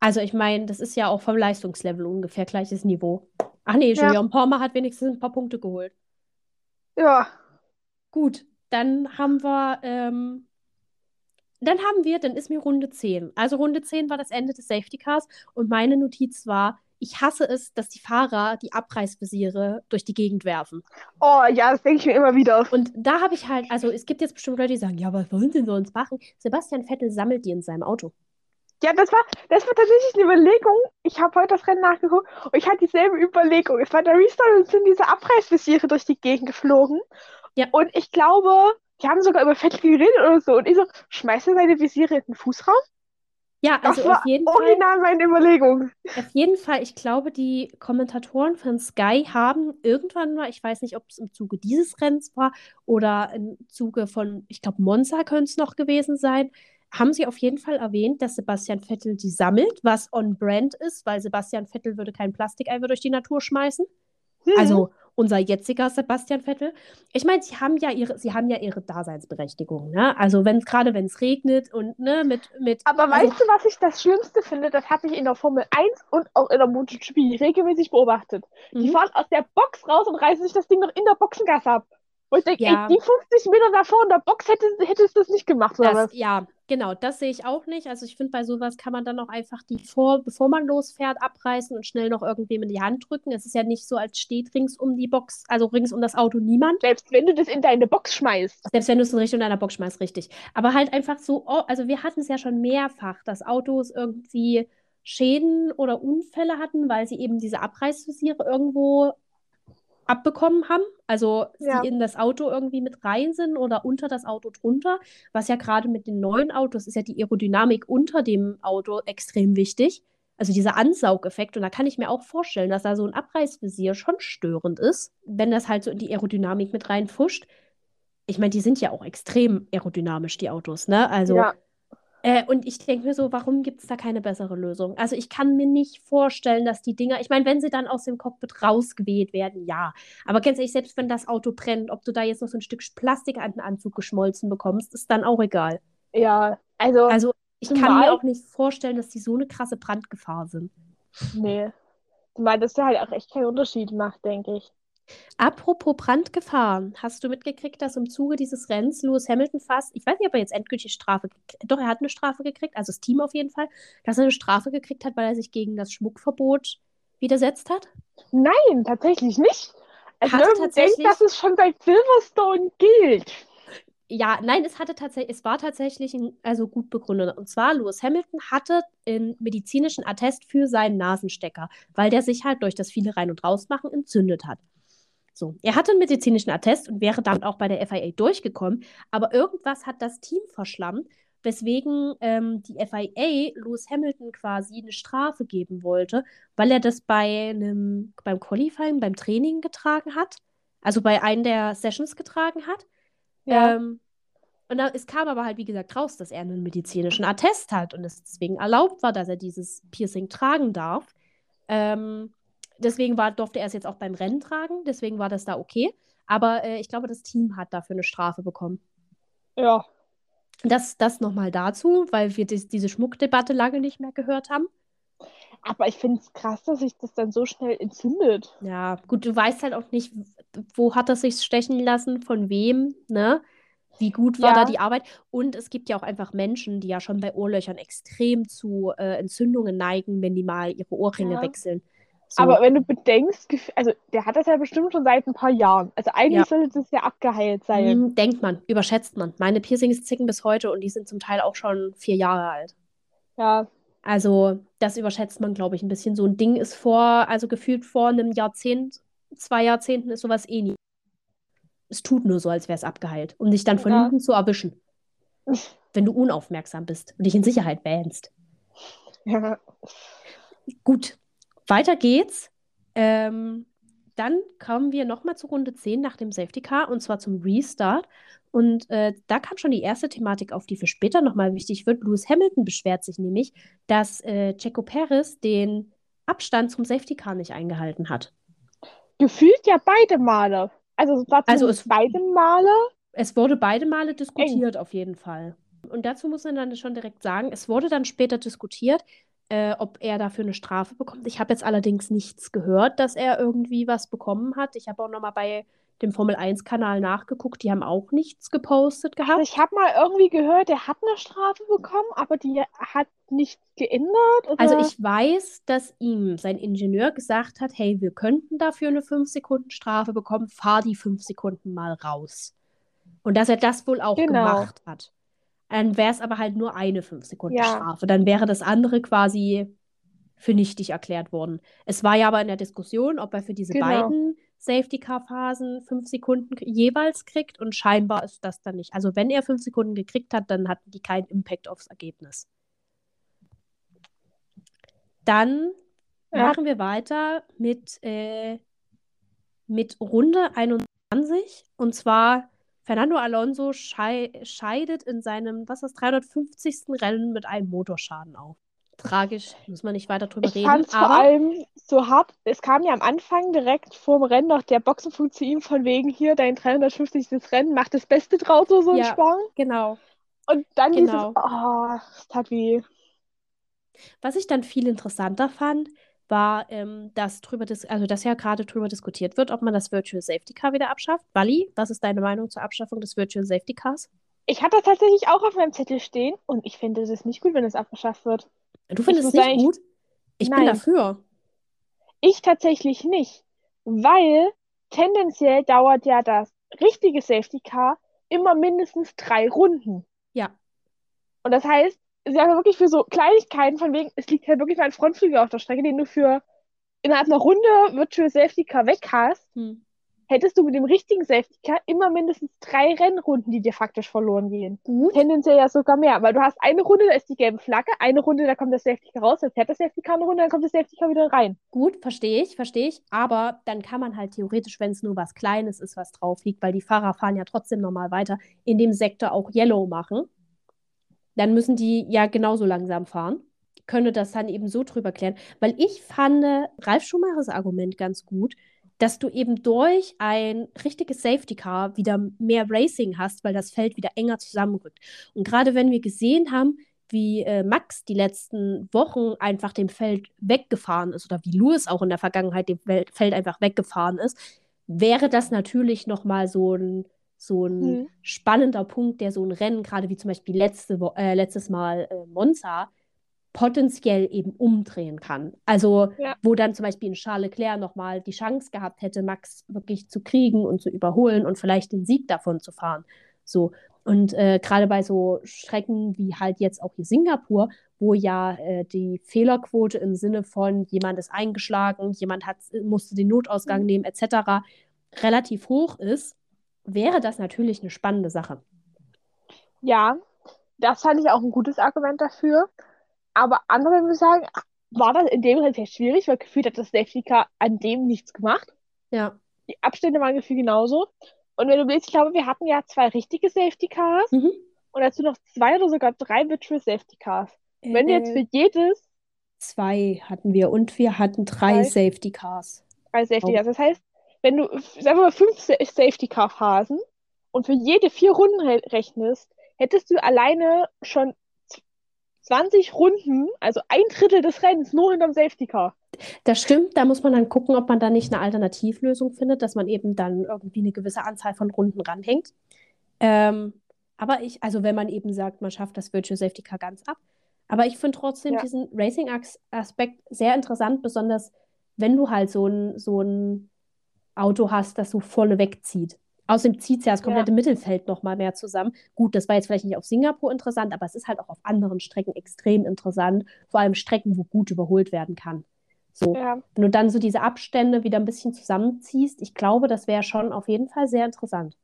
Also ich meine, das ist ja auch vom Leistungslevel ungefähr gleiches Niveau. Ach nee, Ja. Julien Palmer hat wenigstens ein paar Punkte geholt. Ja, Gut, dann haben wir, ähm, dann haben wir, dann ist mir Runde 10. Also Runde 10 war das Ende des Safety Cars und meine Notiz war, ich hasse es, dass die Fahrer die Abreißvisiere durch die Gegend werfen. Oh ja, das denke ich mir immer wieder. Und da habe ich halt, also es gibt jetzt bestimmt Leute, die sagen, ja, was wollen sie sonst machen? Sebastian Vettel sammelt die in seinem Auto. Ja, das war, das war tatsächlich eine Überlegung. Ich habe heute das Rennen nachgeguckt und ich hatte dieselbe Überlegung. Es war der Restart und sind diese Abreißvisiere durch die Gegend geflogen. Ja. Und ich glaube, die haben sogar über Vettel geredet oder so. Und ich so, schmeißt er seine Visiere in den Fußraum? Ja, Das also war auf jeden Fall. original meine Überlegung. Auf jeden Fall, ich glaube, die Kommentatoren von Sky haben irgendwann mal, ich weiß nicht, ob es im Zuge dieses Rennens war oder im Zuge von, ich glaube, Monza könnte es noch gewesen sein, haben sie auf jeden Fall erwähnt, dass Sebastian Vettel die sammelt, was on brand ist, weil Sebastian Vettel würde kein Plastikeimer durch die Natur schmeißen. Hm. Also unser jetziger Sebastian Vettel. Ich meine, sie haben ja ihre, sie haben ja ihre Daseinsberechtigung, ne? Also wenn gerade wenn es regnet und ne, mit, mit Aber also, weißt du, was ich das Schlimmste finde? Das habe ich in der Formel 1 und auch in der MotoGP regelmäßig beobachtet. Die Mhm. fahren aus der Box raus und reißen sich das Ding noch in der Boxengasse ab. Wo ich denke, Ja. ey, die 50 Meter davor in der Box hätte, hättest du das nicht gemacht, oder Das, was? ja, genau, das sehe ich auch nicht. Also ich finde, bei sowas kann man dann auch einfach die vor, bevor man losfährt, abreißen und schnell noch irgendwem in die Hand drücken. Es ist ja nicht so, als steht rings um die Box, also rings um das Auto niemand. Selbst wenn du das in deine Box schmeißt. Selbst wenn du es in Richtung deiner Box schmeißt, richtig. Aber halt einfach so, oh, also wir hatten es ja schon mehrfach, dass Autos irgendwie Schäden oder Unfälle hatten, weil sie eben diese Abreißvisiere irgendwo abbekommen haben. Also Ja. in das Auto irgendwie mit rein sind oder unter das Auto drunter. Was ja gerade mit den neuen Autos ist ja die Aerodynamik unter dem Auto extrem wichtig. Also dieser Ansaugeffekt. Und da kann ich mir auch vorstellen, dass da so ein Abreißvisier schon störend ist, wenn das halt so in die Aerodynamik mit reinfuscht. Ich meine, die sind ja auch extrem aerodynamisch, die Autos, ne? Also, Ja. Äh, und ich denke mir so, warum gibt es da keine bessere Lösung? Also ich kann mir nicht vorstellen, dass die Dinger, ich meine, wenn sie dann aus dem Cockpit rausgeweht werden, ja. Aber ganz ehrlich, selbst wenn das Auto brennt, ob du da jetzt noch so ein Stück Plastik an den Anzug geschmolzen bekommst, ist dann auch egal. Ja, also, Also ich kann mir auch nicht vorstellen, dass die so eine krasse Brandgefahr sind. nee. Weil das ja halt auch echt keinen Unterschied macht, denke ich. Apropos Brandgefahr, hast du mitgekriegt, dass im Zuge dieses Rennens Lewis Hamilton fast, ich weiß nicht, ob er jetzt endgültig Strafe, doch, er hat eine Strafe gekriegt, also das Team auf jeden Fall, dass er eine Strafe gekriegt hat, weil er sich gegen das Schmuckverbot widersetzt hat? Nein, tatsächlich nicht. Also, tatsächlich- denkt, dass es schon seit Silverstone gilt. Ja, nein, es hatte tatsächlich, es war tatsächlich ein, also gut begründet. Und zwar, Lewis Hamilton hatte einen medizinischen Attest für seinen Nasenstecker, weil der sich halt durch das viele rein und rausmachen entzündet hat. So, er hatte einen medizinischen Attest und wäre damit auch bei der FIA durchgekommen, aber irgendwas hat das Team verschlammt, weswegen ähm, die FIA Lewis Hamilton quasi eine Strafe geben wollte, weil er das bei einem, beim Qualifying, beim Training getragen hat, also bei einem der Sessions getragen hat. Ja. Ähm, und da, es kam aber halt, wie gesagt, raus, dass er einen medizinischen Attest hat und es deswegen erlaubt war, dass er dieses Piercing tragen darf. Ähm, deswegen war, durfte er es jetzt auch beim Rennen tragen, deswegen war das da okay. Aber äh, ich glaube, das Team hat dafür eine Strafe bekommen. Ja. Das, das nochmal dazu, weil wir dis diese Schmuckdebatte lange nicht mehr gehört haben. Aber ich finde es krass, dass sich das dann so schnell entzündet. Ja, gut, du weißt halt auch nicht, wo hat er sich stechen lassen, von wem, ne? Wie gut war Ja. da die Arbeit? Und es gibt ja auch einfach Menschen, die ja schon bei Ohrlöchern extrem zu äh, Entzündungen neigen, wenn die mal ihre Ohrringe Ja. wechseln. So. Aber wenn du bedenkst, also der hat das ja bestimmt schon seit ein paar Jahren. Also eigentlich Ja. sollte das ja abgeheilt sein. Hm, denkt man, überschätzt man. Meine Piercings zicken bis heute und die sind zum Teil auch schon vier Jahre alt. Ja. Also, das überschätzt man, glaube ich, ein bisschen. So ein Ding ist vor, also gefühlt vor einem Jahrzehnt, zwei Jahrzehnten ist sowas eh nie. Es tut nur so, als wäre es abgeheilt, um dich dann von Ja. hinten zu erwischen, wenn du unaufmerksam bist und dich in Sicherheit wähnst. ja. Gut, weiter geht's. Ähm, dann kommen wir nochmal zu Runde 10 nach dem Safety Car und zwar zum Restart. Und äh, da kam schon die erste Thematik auf, die für später nochmal wichtig wird. Lewis Hamilton beschwert sich nämlich, dass äh, Checo Perez den Abstand zum Safety Car nicht eingehalten hat. Gefühlt ja beide Male. Also Also es- beide Male. Es wurde beide Male diskutiert, auf jeden Fall. Und dazu muss man dann schon direkt sagen, es wurde dann später diskutiert, äh, ob er dafür eine Strafe bekommt. Ich habe jetzt allerdings nichts gehört, dass er irgendwie was bekommen hat. Ich habe auch nochmal bei dem Formel-1-Kanal nachgeguckt, die haben auch nichts gepostet gehabt. Also ich habe mal irgendwie gehört, der hat eine Strafe bekommen, aber die hat nichts geändert. Oder? Also ich weiß, dass ihm sein Ingenieur gesagt hat, hey, wir könnten dafür eine 5-Sekunden-Strafe bekommen, fahr die 5 Sekunden mal raus. Und dass er das wohl auch Genau. gemacht hat. Dann wäre es aber halt nur eine 5-Sekunden-Strafe. Ja. Dann wäre das andere quasi für nichtig erklärt worden. Es war ja aber in der Diskussion, ob er für diese Genau. beiden Safety-Car-Phasen 5 Sekunden jeweils kriegt und scheinbar ist das dann nicht. Also wenn er 5 Sekunden gekriegt hat, dann hatten die keinen Impact aufs Ergebnis. Dann Ja. machen wir weiter mit, äh, mit Runde 21. Und zwar Fernando Alonso schei scheidet in seinem, was ist das, 350. Rennen mit einem Motorschaden auf. Tragisch, muss man nicht weiter drüber Ich reden. fand es vor allem so hart. Es kam ja am Anfang direkt vorm Rennen noch der Boxenfunk zu ihm von wegen hier, dein 350. Rennen, mach das Beste draus so ein Ja. Sprung. genau. Und dann Genau. dieses, oh, es tat weh. Was ich dann viel interessanter fand, war, ähm, dass drüber dis also dass ja gerade drüber diskutiert wird, ob man das Virtual Safety Car wieder abschafft. Wally, was ist deine Meinung zur Abschaffung des Virtual Safety Cars? Ich hatte das tatsächlich auch auf meinem Zettel stehen und ich finde, es ist nicht gut, wenn es abgeschafft wird. Du findest es nicht sagen, gut? Ich bin Nein. dafür. Ich tatsächlich nicht, weil tendenziell dauert ja das richtige Safety Car immer mindestens drei Runden. Ja. Und das heißt, ist ja wirklich für so Kleinigkeiten von wegen, es liegt halt wirklich mal ein Frontflügel auf der Strecke, den du für innerhalb einer Runde Virtual Safety Car weg hast, Hm. hättest du mit dem richtigen Safety Car immer mindestens drei Rennrunden, die dir faktisch verloren gehen. Gut. Tendenziell ja sogar mehr, weil du hast eine Runde, da ist die gelbe Flagge, eine Runde, da kommt das Safety Car raus, dann fährt das Safety Car eine Runde, dann kommt das Safety Car wieder rein. Gut, verstehe ich, verstehe ich. Aber dann kann man halt theoretisch, wenn es nur was Kleines ist, was drauf liegt, weil die Fahrer fahren ja trotzdem normal weiter, in dem Sektor auch Yellow machen. Dann müssen die ja genauso langsam fahren. Könnte das dann eben so drüber klären. Weil ich fand Ralf Schumachers Argument ganz gut, dass du eben durch ein richtiges Safety Car wieder mehr Racing hast, weil das Feld wieder enger zusammenrückt. Und gerade wenn wir gesehen haben, wie äh, Max die letzten Wochen einfach dem Feld weggefahren ist oder wie Lewis auch in der Vergangenheit dem Feld einfach weggefahren ist, wäre das natürlich nochmal so ein, so ein Mhm. spannender Punkt, der so ein Rennen, gerade wie zum Beispiel letzte, Wo- äh, letztes Mal äh, Monza, potenziell eben umdrehen kann. Also, Ja. wo dann zum Beispiel ein Charles Leclerc nochmal die Chance gehabt hätte, Max wirklich zu kriegen und zu überholen und vielleicht den Sieg davon zu fahren. So. Und äh, gerade bei so Strecken wie halt jetzt auch hier Singapur, wo ja äh, die Fehlerquote im Sinne von jemand ist eingeschlagen, jemand hat, musste den Notausgang Mhm. nehmen, etc., relativ hoch ist, wäre das natürlich eine spannende Sache. Ja, das fand ich auch ein gutes Argument dafür. Aber andere würden sagen, war das in dem Rennen sehr schwierig, weil gefühlt hat das Safety Car an dem nichts gemacht. Ja. Die Abstände waren gefühlt genauso. Und wenn du willst, ich glaube, wir hatten ja zwei richtige Safety Cars Mhm. und dazu noch zwei oder sogar drei Virtual Safety Cars. Wenn du jetzt Äh, für jedes zwei hatten wir und wir hatten drei Zwei. Safety Cars. drei Safety. Cars, das heißt, wenn du, sagen wir mal, fünf Sa- Safety Car Phasen und für jede vier Runden re- rechnest, hättest du alleine schon 20 Runden, also ein Drittel des Rennens, nur hinterm Safety Car. Das stimmt, da muss man dann gucken, ob man da nicht eine Alternativlösung findet, dass man eben dann irgendwie eine gewisse Anzahl von Runden ranhängt. Ähm, aber ich, also wenn man eben sagt, man schafft das Virtual Safety Car ganz ab. Aber ich finde trotzdem Ja. diesen Racing-Aspekt sehr interessant, besonders wenn du halt so ein, so ein Auto hast, das so vorne wegzieht. Außerdem zieht es ja das komplette Mittelfeld noch mal mehr zusammen. Gut, das war jetzt vielleicht nicht auf Singapur interessant, aber es ist halt auch auf anderen Strecken extrem interessant. Vor allem Strecken, wo gut überholt werden kann. So, Ja. wenn du dann so diese Abstände wieder ein bisschen zusammenziehst, ich glaube, das wäre schon auf jeden Fall sehr interessant.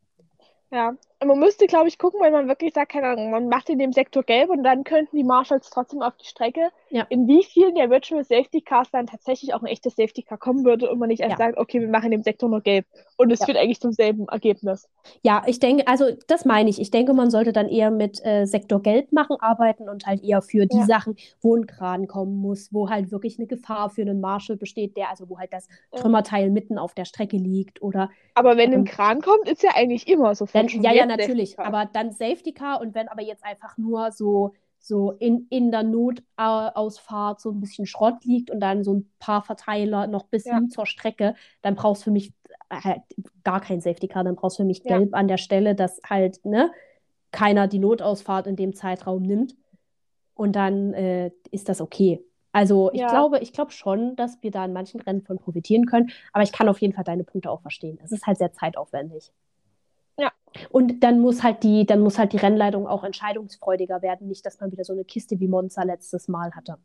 Ja, man müsste, glaube ich, gucken, wenn man wirklich sagt, keine Ahnung, man macht in dem Sektor gelb und dann könnten die Marshals trotzdem auf die Strecke, Ja. in wie vielen der Virtual Safety Cars dann tatsächlich auch ein echtes Safety Car kommen würde und man nicht erst Ja. sagt, okay, wir machen in dem Sektor nur gelb. Und es Ja. führt eigentlich zum selben Ergebnis. Ja, ich denke, also das meine ich. Ich denke, man sollte dann eher mit äh, Sektor Gelb machen, arbeiten und halt eher für die. Sachen, wo ein Kran kommen muss, wo halt wirklich eine Gefahr für einen Marshal besteht, der, also wo halt das. Trümmerteil mitten auf der Strecke liegt oder Aber wenn ein Ähm, Kran kommt, ist ja eigentlich immer sofort Dann, ja, ja, natürlich. Aber dann Safety Car und wenn aber jetzt einfach nur so, so in, in der Notausfahrt so ein bisschen Schrott liegt und dann so ein paar Verteiler noch bis Ja. hin zur Strecke, dann brauchst du für mich halt gar kein Safety Car, dann brauchst du für mich gelb ja. an der Stelle, dass halt, ne, keiner die Notausfahrt in dem Zeitraum nimmt. Und dann äh, ist das okay. Also ich ja. glaube, ich glaube schon, dass wir da in manchen Rennen von profitieren können. Aber ich kann auf jeden Fall deine Punkte auch verstehen. Es ist halt sehr zeitaufwendig. Ja. Und dann muss halt die, dann muss halt die Rennleitung auch entscheidungsfreudiger werden, nicht, dass man wieder so eine Kiste wie Monza letztes Mal hatte.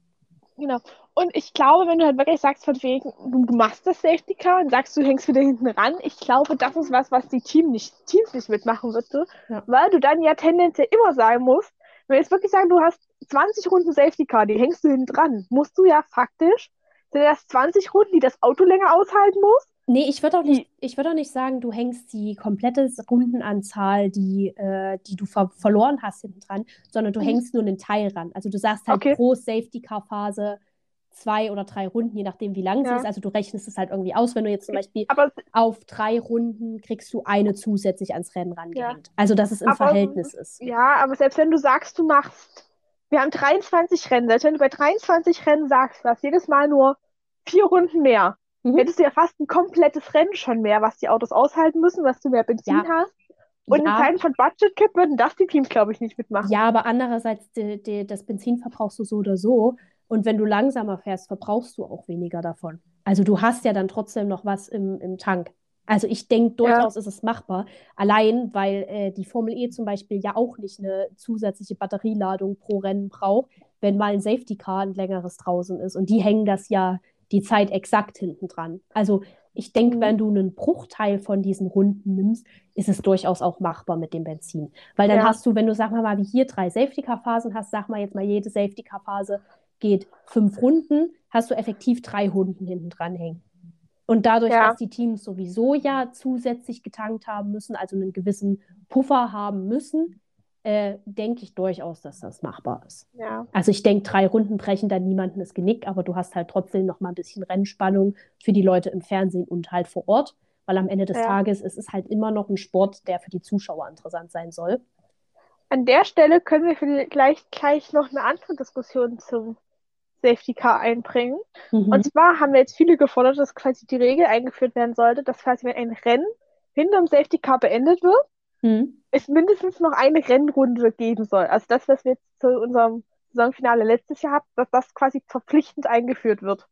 Genau. Und ich glaube, wenn du halt wirklich sagst, von wegen, du machst das Safety Car und sagst, du hängst wieder hinten ran, ich glaube, das ist was, was die Team nicht, Teams nicht mitmachen würde, ja. weil du dann ja tendenziell immer sagen musst, wenn wir jetzt wirklich sagen, du hast 20 Runden Safety Car, die hängst du hinten dran, musst du ja faktisch, sind das 20 Runden, die das Auto länger aushalten muss, Nee, ich würde auch nicht, ich würde auch nicht sagen, du hängst die komplette Rundenanzahl, die, äh, die du ver verloren hast, hinten dran, sondern du mhm. hängst nur einen Teil ran. Also du sagst halt okay. pro Safety-Car-Phase zwei oder drei Runden, je nachdem, wie lang ja. sie ist. Also du rechnest es halt irgendwie aus, wenn du jetzt zum Beispiel aber, auf drei Runden kriegst du eine zusätzlich ans Rennen rangehängt. Ja. Also dass es im aber, Verhältnis ist. Ja, aber selbst wenn du sagst, du machst, wir haben 23 Rennen, selbst wenn du bei 23 Rennen sagst, du hast jedes Mal nur vier Runden mehr, mhm. hättest du ja fast ein komplettes Rennen schon mehr, was die Autos aushalten müssen, was du mehr Benzin ja. hast. Und ja. in Zeiten von Budget Cap würden das die Teams, glaube ich, nicht mitmachen. Ja, aber andererseits, die, die, das Benzin verbrauchst du so oder so. Und wenn du langsamer fährst, verbrauchst du auch weniger davon. Also du hast ja dann trotzdem noch was im, im Tank. Also ich denke, durchaus ja. ist es machbar. Allein, weil äh, die Formel E zum Beispiel ja auch nicht eine zusätzliche Batterieladung pro Rennen braucht, wenn mal ein Safety Car ein längeres draußen ist. Und die hängen das ja die Zeit exakt hinten dran. Also ich denke, mhm. wenn du einen Bruchteil von diesen Runden nimmst, ist es durchaus auch machbar mit dem Benzin. Weil dann ja. hast du, wenn du, sag mal, mal, wie hier drei Safety-Car-Phasen hast, sag mal jetzt mal, jede Safety-Car-Phase geht fünf Runden, hast du effektiv drei Runden hinten dran hängen. Und dadurch, ja. dass die Teams sowieso ja zusätzlich getankt haben müssen, also einen gewissen Puffer haben müssen, äh, denke ich durchaus, dass das machbar ist. Ja. Also ich denke, drei Runden brechen dann niemanden das Genick, aber du hast halt trotzdem noch mal ein bisschen Rennspannung für die Leute im Fernsehen und halt vor Ort, weil am Ende des ja. Tages ist es halt immer noch ein Sport, der für die Zuschauer interessant sein soll. An der Stelle können wir vielleicht gleich noch eine andere Diskussion zum Safety Car einbringen. Mhm. Und zwar haben wir jetzt viele gefordert, dass quasi die Regel eingeführt werden sollte, dass quasi wenn ein Rennen hinterm Safety Car beendet wird, hm. es mindestens noch eine Rennrunde geben soll. Also das, was wir jetzt zu unserem Saisonfinale letztes Jahr hatten, dass das quasi verpflichtend eingeführt wird.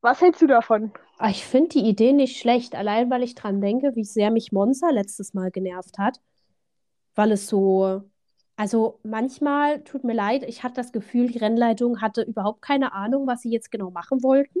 Was hältst du davon? Ah, ich finde die Idee nicht schlecht, allein weil ich dran denke, wie sehr mich Monza letztes Mal genervt hat. Weil es so, also manchmal, tut mir leid, ich hatte das Gefühl, die Rennleitung hatte überhaupt keine Ahnung, was sie jetzt genau machen wollten.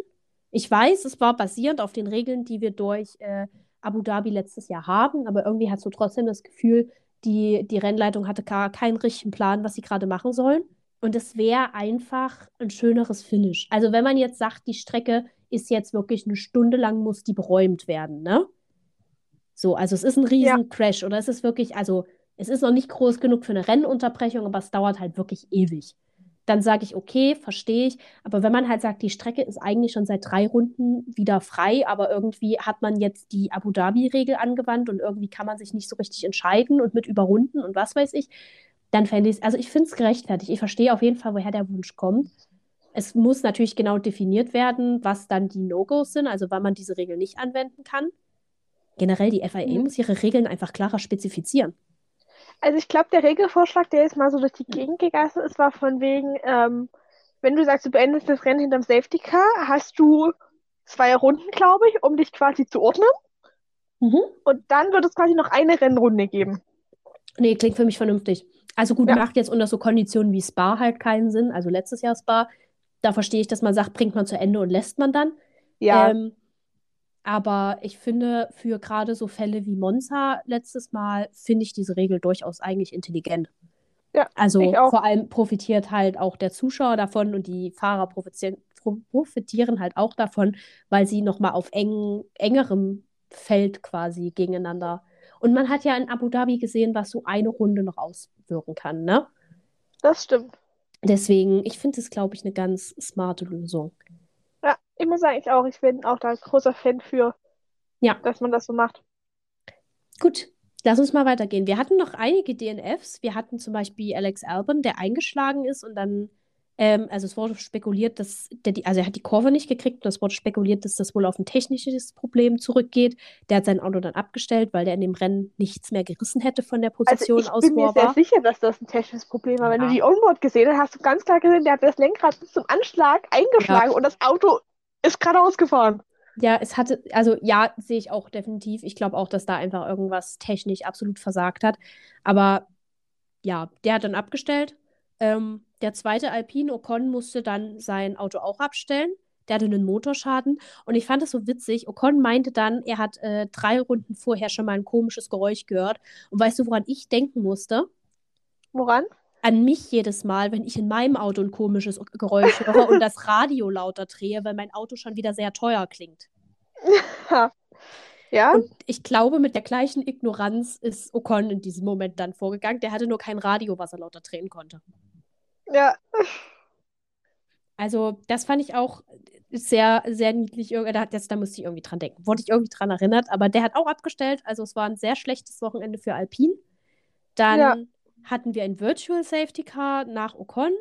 Ich weiß, es war basierend auf den Regeln, die wir durch äh, Abu Dhabi letztes Jahr haben, aber irgendwie hast du trotzdem das Gefühl, die, die Rennleitung hatte gar keinen richtigen Plan, was sie gerade machen sollen. Und es wäre einfach ein schöneres Finish. Also wenn man jetzt sagt, die Strecke ist jetzt wirklich eine Stunde lang, muss die beräumt werden, ne? So, also es ist ein riesen ja. Crash oder es ist wirklich, also es ist noch nicht groß genug für eine Rennunterbrechung, aber es dauert halt wirklich ewig dann sage ich, okay, verstehe ich. Aber wenn man halt sagt, die Strecke ist eigentlich schon seit drei Runden wieder frei, aber irgendwie hat man jetzt die Abu Dhabi-Regel angewandt und irgendwie kann man sich nicht so richtig entscheiden und mit überrunden und was weiß ich, dann fände ich es, also ich finde es gerechtfertigt. Ich verstehe auf jeden Fall, woher der Wunsch kommt. Es muss natürlich genau definiert werden, was dann die No-Gos sind, also wann man diese Regel nicht anwenden kann. Generell, die FIA mhm. muss ihre Regeln einfach klarer spezifizieren. Also ich glaube, der Regelvorschlag, der jetzt mal so durch die Gegend gegangen ist, war von wegen, ähm, wenn du sagst, du beendest das Rennen hinterm Safety Car, hast du zwei Runden, glaube ich, um dich quasi zu ordnen. Mhm. Und dann wird es quasi noch eine Rennrunde geben. Nee, klingt für mich vernünftig. Also gut, ja. macht jetzt unter so Konditionen wie Spa halt keinen Sinn. Also letztes Jahr Spa, da verstehe ich, dass man sagt, bringt man zu Ende und lässt man dann. Ja. Ähm, aber ich finde, für gerade so Fälle wie Monza letztes Mal, finde ich diese Regel durchaus eigentlich intelligent. Ja, also vor allem profitiert halt auch der Zuschauer davon und die Fahrer profitieren, profitieren halt auch davon, weil sie nochmal auf eng, engerem Feld quasi gegeneinander. Und man hat ja in Abu Dhabi gesehen, was so eine Runde noch auswirken kann, ne? Das stimmt. Deswegen, ich finde es, glaube ich, eine ganz smarte Lösung. Ich muss sagen, ich auch. Ich bin auch da ein großer Fan für, ja. dass man das so macht. Gut, lass uns mal weitergehen. Wir hatten noch einige DNFs. Wir hatten zum Beispiel Alex Albon, der eingeschlagen ist und dann Ähm, also es wurde spekuliert, dass der, die, also er hat die Kurve nicht gekriegt und es wurde spekuliert, dass das wohl auf ein technisches Problem zurückgeht. Der hat sein Auto dann abgestellt, weil der in dem Rennen nichts mehr gerissen hätte von der Position also ich aus, bin wo mir sehr sicher, dass das ein technisches Problem war. Wenn Ja. du die Onboard gesehen hast, hast du ganz klar gesehen, der hat das Lenkrad bis zum Anschlag eingeschlagen und das Auto ist geradeaus gefahren. Ja, es hatte, also ja, sehe ich auch definitiv. Ich glaube auch, dass da einfach irgendwas technisch absolut versagt hat. Aber ja, der hat dann abgestellt. Ähm, der zweite Alpine Ocon musste dann sein Auto auch abstellen. Der hatte einen Motorschaden. Und ich fand es so witzig. Ocon meinte dann, er hat äh, drei Runden vorher schon mal ein komisches Geräusch gehört. Und weißt du, woran ich denken musste? Woran? An mich jedes Mal, wenn ich in meinem Auto ein komisches Geräusch höre und das Radio lauter drehe, weil mein Auto schon wieder sehr teuer klingt. Ja? Und ich glaube, mit der gleichen Ignoranz ist Ocon in diesem Moment dann vorgegangen. Der hatte nur kein Radio, was er lauter drehen konnte. Ja. Also, das fand ich auch sehr, sehr niedlich. Da, das, da musste ich irgendwie dran denken. Wurde ich irgendwie dran erinnert, aber der hat auch abgestellt. Also, es war ein sehr schlechtes Wochenende für Alpine. Dann Ja. Hatten wir ein Virtual Safety Car nach Ocon.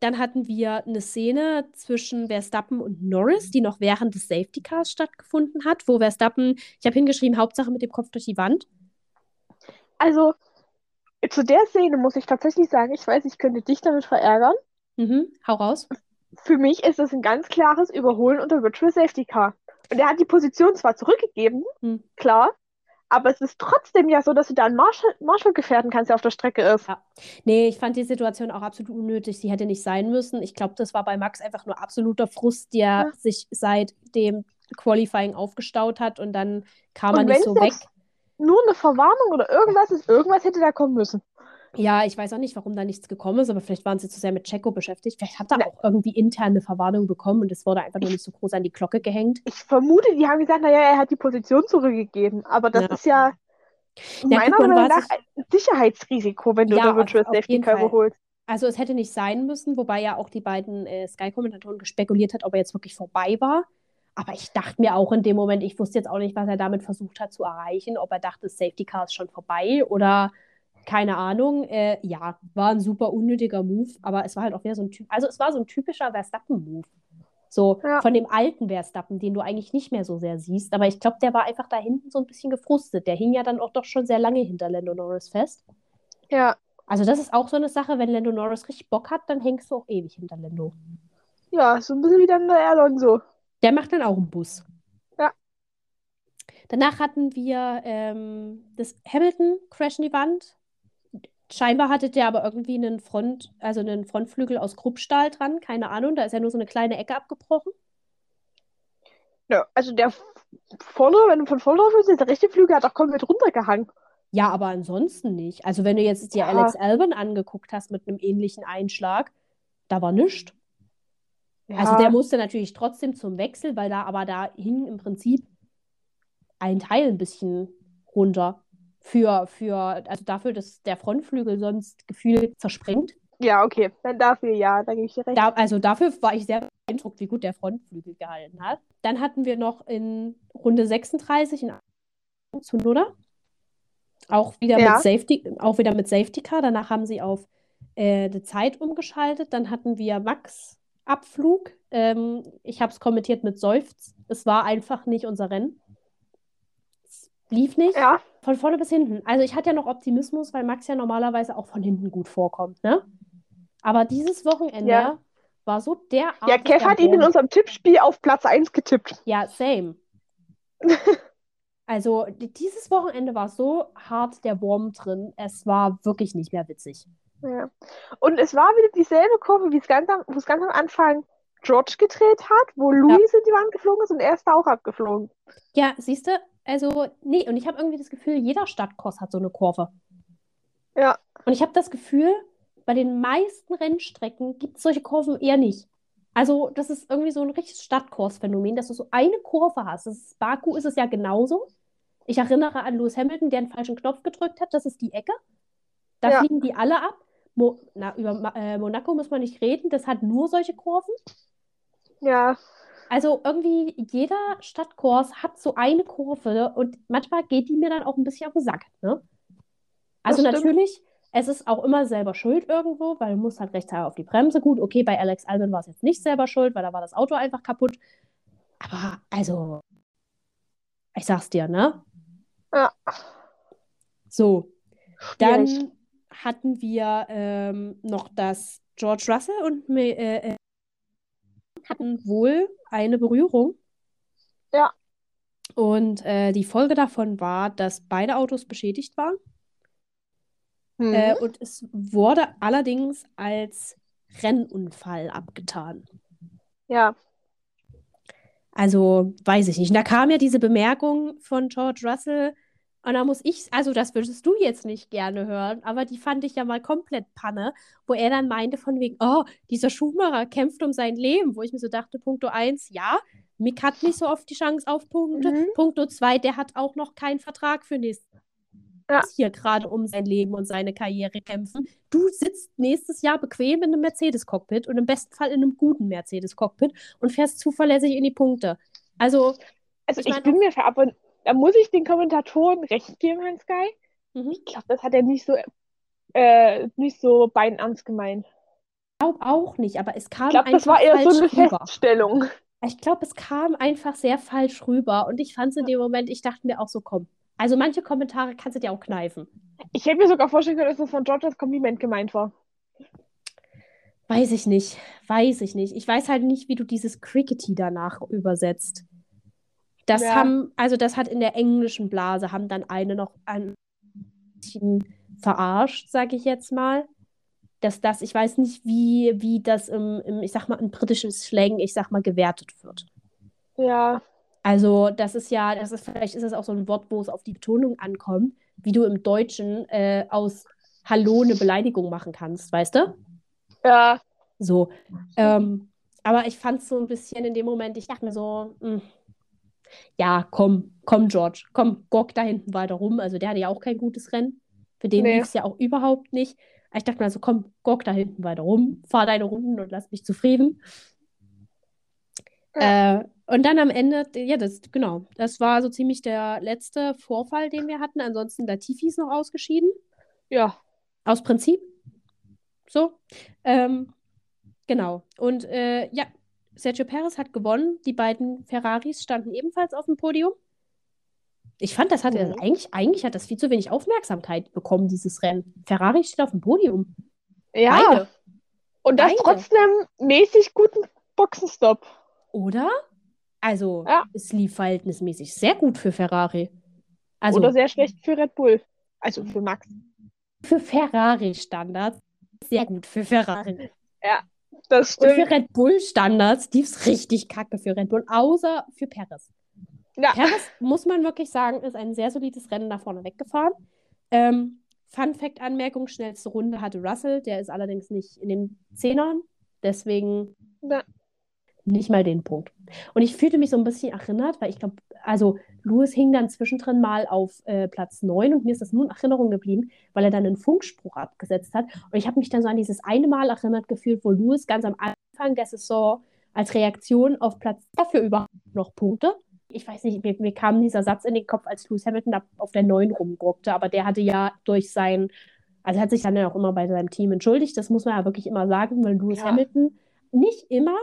Dann hatten wir eine Szene zwischen Verstappen und Norris, die noch während des Safety Cars stattgefunden hat, wo Verstappen, ich habe hingeschrieben, Hauptsache mit dem Kopf durch die Wand. Also, zu der Szene muss ich tatsächlich sagen, ich weiß, ich könnte dich damit verärgern. Mhm, hau raus. Für mich ist das ein ganz klares Überholen unter Virtual Safety Car. Und er hat die Position zwar zurückgegeben, Hm. klar, aber es ist trotzdem ja so, dass du da einen Marshall, Marshall gefährden kannst, der auf der Strecke ist. Ja. Nee, ich fand die Situation auch absolut unnötig. Sie hätte nicht sein müssen. Ich glaube, das war bei Max einfach nur absoluter Frust, der Ja. sich seit dem Qualifying aufgestaut hat und dann kam er Und nicht wenn so weg. nur eine Verwarnung oder irgendwas ist, irgendwas hätte da kommen müssen. Ja, ich weiß auch nicht, warum da nichts gekommen ist, aber vielleicht waren sie zu sehr mit Checo beschäftigt. Vielleicht hat er Na. auch irgendwie interne Verwarnung bekommen und es wurde einfach nur nicht so groß an die Glocke gehängt. Ich vermute, die haben gesagt, naja, er hat die Position zurückgegeben. Aber das Ja. ist ja Ja, meiner Meinung nach ein Sicherheitsrisiko, wenn du Ja, unter Virtual Safety Car überholst. Also es hätte nicht sein müssen, wobei ja auch die beiden äh, Sky-Kommentatoren gespekuliert hat, ob er jetzt wirklich vorbei war. Aber ich dachte mir auch in dem Moment, ich wusste jetzt auch nicht, was er damit versucht hat zu erreichen, ob er dachte, das Safety Car ist schon vorbei oder keine Ahnung. Äh, ja, war ein super unnötiger Move, aber es war halt auch wieder so ein Typ, also es war so ein typischer Verstappen-Move. So Ja. von dem alten Verstappen, den du eigentlich nicht mehr so sehr siehst. Aber ich glaube, der war einfach da hinten so ein bisschen gefrustet. Der hing ja dann auch doch schon sehr lange hinter Lando Norris fest. Ja, Also das ist auch so eine Sache, wenn Lando Norris richtig Bock hat, dann hängst du auch ewig hinter Lando. ja, so ein bisschen wie dann der Alonso. Der macht dann auch einen Bus. Ja. Danach hatten wir ähm, das Hamilton Crash in die Wand. Scheinbar hatte der aber irgendwie einen Front, also einen Frontflügel aus Kruppstahl dran, keine Ahnung, da ist ja nur so eine kleine Ecke abgebrochen. Ja, also der vordere, wenn du von vorne drauf bist, der rechte Flügel hat auch komplett runtergehangen. Ja, aber ansonsten nicht. Also wenn du jetzt dir Ja. Alex Albon angeguckt hast mit einem ähnlichen Einschlag, da war nichts. Also Ja. der musste natürlich trotzdem zum Wechsel, weil da, aber da hing im Prinzip ein Teil ein bisschen runter. Für, für, also dafür, dass der Frontflügel sonst gefühlt zerspringt. Ja, okay, dann dafür ja, da gebe ich dir recht. Da, also dafür war ich sehr beeindruckt, wie gut der Frontflügel gehalten hat. Dann hatten wir noch in Runde 36 in Tsunoda. Auch wieder Ja. mit Safety, auch wieder mit Safety Car. Danach haben sie auf äh, die Zeit umgeschaltet. Dann hatten wir Max Abflug. Ähm, ich habe es kommentiert mit Seufz. Es war einfach nicht unser Rennen. Lief nicht. Ja, Von vorne bis hinten. Also ich hatte ja noch Optimismus, weil Max ja normalerweise auch von hinten gut vorkommt, ne? Aber dieses Wochenende Ja. war so derartig ja, Kev hat ihn in unserem Tippspiel auf Platz 1 getippt. Ja, same. Also die- dieses Wochenende war so hart der Wurm drin. Es war wirklich nicht mehr witzig. Ja. Und es war wieder dieselbe Kurve, wie es ganz am, wo es ganz am Anfang George gedreht hat, wo Louis in die Wand geflogen ist und er ist da auch abgeflogen. Ja, siehst du, also nee, und ich habe irgendwie das Gefühl, jeder Stadtkurs hat so eine Kurve. Ja, Und ich habe das Gefühl, bei den meisten Rennstrecken gibt es solche Kurven eher nicht. Also, das ist irgendwie so ein richtiges Stadtkursphänomen, dass du so eine Kurve hast. Das ist, Baku ist es ja genauso. Ich erinnere an Lewis Hamilton, der einen falschen Knopf gedrückt hat. Das ist die Ecke. Da Ja. fliegen die alle ab. Mo na, über äh, Monaco muss man nicht reden. Das hat nur solche Kurven. ja, Also irgendwie jeder Stadtkurs hat so eine Kurve und manchmal geht die mir dann auch ein bisschen auf den Sack, ne? Also natürlich Es ist auch immer selber schuld irgendwo, weil du musst halt rechtzeitig auf die Bremse. Gut, okay, bei Alex Albin war es jetzt nicht selber schuld, weil da war das Auto einfach kaputt. Aber also, ich sag's dir, ne? Ja. So, Schwierig. dann hatten wir ähm, noch das George Russell und äh, äh, hatten wohl eine Berührung. Ja. Und äh, die Folge davon war, dass beide Autos beschädigt waren. Mhm. Äh, und es wurde allerdings als Rennunfall abgetan. ja. Also, weiß ich nicht. Und da kam ja diese Bemerkung von George Russell. Und da muss ich, also das würdest du jetzt nicht gerne hören, aber die fand ich ja mal komplett Panne, wo er dann meinte von wegen, oh, dieser Schumacher kämpft um sein Leben, wo ich mir so dachte, Punkto 1, ja, Mick hat nicht so oft die Chance auf Punkte. Mhm. Punkto 2, der hat auch noch keinen Vertrag für nächstes Ja. hier gerade um sein Leben und seine Karriere kämpfen. Du sitzt nächstes Jahr bequem in einem Mercedes-Cockpit und im besten Fall in einem guten Mercedes-Cockpit und fährst zuverlässig in die Punkte. Also, Also Ich ich, mein, bin mir ver aber da muss ich den Kommentatoren recht geben, Herrn Sky. mhm. Ich glaube, das hat er nicht so, äh, nicht so beinernst gemeint. glaube auch nicht, aber es kam Ich glaube, das einfach war eher so falsch eine rüber. Feststellung. Ich glaube, es kam einfach sehr falsch rüber und ich fand es in dem Moment, ich dachte mir auch so, komm. Also manche Kommentare kannst du dir auch kneifen. Ich hätte mir sogar vorstellen können, dass das von George als Kompliment gemeint war. Weiß ich nicht, weiß ich nicht. Ich weiß halt nicht, wie du dieses Crickety danach übersetzt. Das Ja. haben, also das hat in der englischen Blase, haben dann eine noch ein bisschen verarscht, sage ich jetzt mal. Dass das, ich weiß nicht, wie, wie das im, im, ich sag mal, im britischen Slang, ich sag mal, gewertet wird. Ja, Also, das ist ja, das ist, vielleicht ist es auch so ein Wort, wo es auf die Betonung ankommt, wie du im Deutschen äh, aus Hallo eine Beleidigung machen kannst, weißt du? ja, So. Ähm, aber ich fand es so ein bisschen in dem Moment, ich dachte mir so, mh, ja, komm, komm, George, komm, gock da hinten weiter rum. Also der hatte ja auch kein gutes Rennen. Für den Nee. lief es ja auch überhaupt nicht. Ich dachte mir so, komm, gock da hinten weiter rum, fahr deine Runden und lass mich zufrieden. Äh, und dann am Ende, ja, das, genau, das war so ziemlich der letzte Vorfall, den wir hatten. Ansonsten Latifi ist noch ausgeschieden. ja. Aus Prinzip. So. Ähm, genau. Und äh, ja, Sergio Perez hat gewonnen. Die beiden Ferraris standen ebenfalls auf dem Podium. Ich fand, das hat Mhm. eigentlich, eigentlich hat das viel zu wenig Aufmerksamkeit bekommen, dieses Rennen. Ferrari steht auf dem Podium. Ja. Beide. Und das Beide. trotz einem mäßig guten Boxenstopp. Oder? Also, Ja. es lief verhältnismäßig sehr gut für Ferrari. Also, Oder sehr schlecht für Red Bull. Also für Max. für Ferrari-Standards sehr gut für Ferrari. Das Und für stimmt. Red Bull-Standards lief es richtig kacke für Red Bull, außer für Perez. Ja. Perez, muss man wirklich sagen, ist ein sehr solides Rennen nach vorne weggefahren. Ähm, Fun Fact-Anmerkung: schnellste Runde hatte Russell, der ist allerdings nicht in den Zehnern, deswegen Ja. Nicht mal den Punkt. Und ich fühlte mich so ein bisschen erinnert, weil ich glaube, also Lewis hing dann zwischendrin mal auf äh, Platz 9 und mir ist das nur in Erinnerung geblieben, weil er dann einen Funkspruch abgesetzt hat. Und ich habe mich dann so an dieses eine Mal erinnert gefühlt, wo Lewis ganz am Anfang der Saison als Reaktion auf Platz dafür überhaupt noch Punkte. Ich weiß nicht, mir, mir kam dieser Satz in den Kopf, als Lewis Hamilton auf der 9 rumgruckte, aber der hatte ja durch sein, also er hat sich dann ja auch immer bei seinem Team entschuldigt, das muss man ja wirklich immer sagen, weil Lewis Ja. Hamilton nicht immer,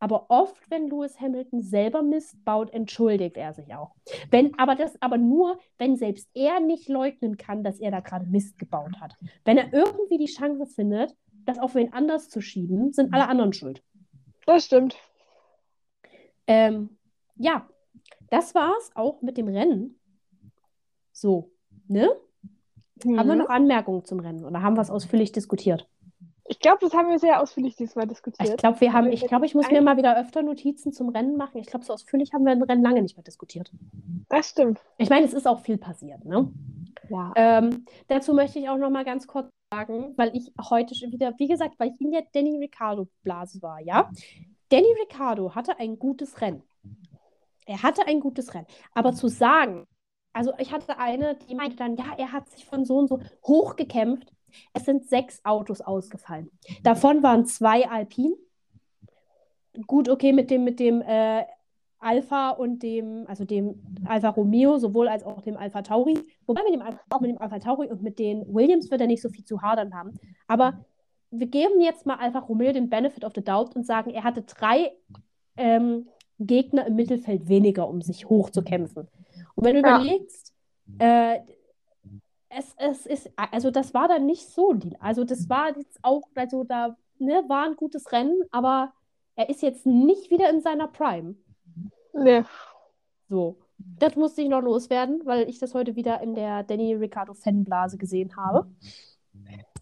aber oft, wenn Lewis Hamilton selber Mist baut, entschuldigt er sich auch. Wenn, aber das aber nur, wenn selbst er nicht leugnen kann, dass er da gerade Mist gebaut hat. Wenn er irgendwie die Chance findet, das auf wen anders zu schieben, sind alle anderen schuld. Das stimmt. Ähm, ja, das war's auch mit dem Rennen. So, ne? Haben wir Mhm. noch Anmerkungen zum Rennen oder haben wir es ausführlich diskutiert? Ich glaube, das haben wir sehr ausführlich diesmal Ich diskutiert. glaube, wir haben, ich glaube, ich muss mir mal wieder öfter Notizen zum Rennen machen. Ich glaube, so ausführlich haben wir ein Rennen lange nicht mehr diskutiert. Das stimmt. Ich meine, es ist auch viel passiert, ne? Ja. Ähm, dazu möchte ich auch noch mal ganz kurz sagen, weil ich heute schon wieder, wie gesagt, weil ich in der Danny Ricciardo Blase war, ja. Danny Ricciardo hatte ein gutes Rennen. Er hatte ein gutes Rennen. Aber zu sagen, also ich hatte eine, die meinte dann, ja, er hat sich von so und so hochgekämpft. Es sind sechs Autos ausgefallen. Davon waren zwei Alpine. Gut, okay, mit dem, mit dem äh, Alpha und dem, also dem Alpha Romeo, sowohl als auch dem Alpha Tauri. Wobei mit dem, auch mit dem Alpha Tauri und mit den Williams wird er nicht so viel zu hadern haben. Aber wir geben jetzt mal Alpha Romeo den Benefit of the Doubt und sagen, er hatte drei ähm, Gegner im Mittelfeld weniger, um sich hochzukämpfen. Und wenn du ja. überlegst, äh, es, es ist, also das war dann nicht so, also das war jetzt auch, also da ne, war ein gutes Rennen, aber er ist jetzt nicht wieder in seiner Prime. Nee. So. Das musste ich noch loswerden, weil ich das heute wieder in der Danny Ricciardo Fanblase gesehen habe.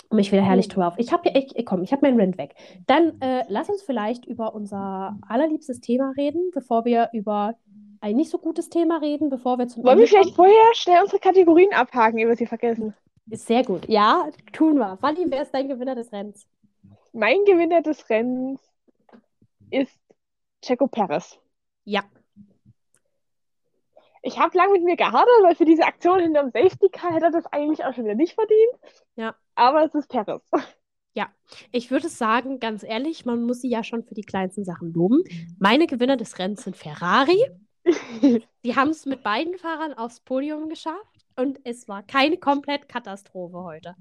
Und mich wieder herrlich drüber auf. Ich habe ich, komm, ich habe meinen Rent weg. Dann äh, lass uns vielleicht über unser allerliebstes Thema reden, bevor wir über ein nicht so gutes Thema reden, bevor wir zum Wollen Ende wir vielleicht kommen? vorher schnell unsere Kategorien abhaken, über sie vergessen? Ist sehr gut. Ja, tun wir. Fanny, wer ist dein Gewinner des Rennens? Mein Gewinner des Rennens ist Checo Perez. Ja. Ich habe lange mit mir gehadert, weil für diese Aktion hinterm Safety Car hätte er das eigentlich auch schon wieder nicht verdient. Ja. Aber es ist Perez. Ja, ich würde sagen, ganz ehrlich, man muss sie ja schon für die kleinsten Sachen loben. Meine Gewinner des Rennens sind Ferrari. Sie haben es mit beiden Fahrern aufs Podium geschafft und es war keine komplett Katastrophe heute.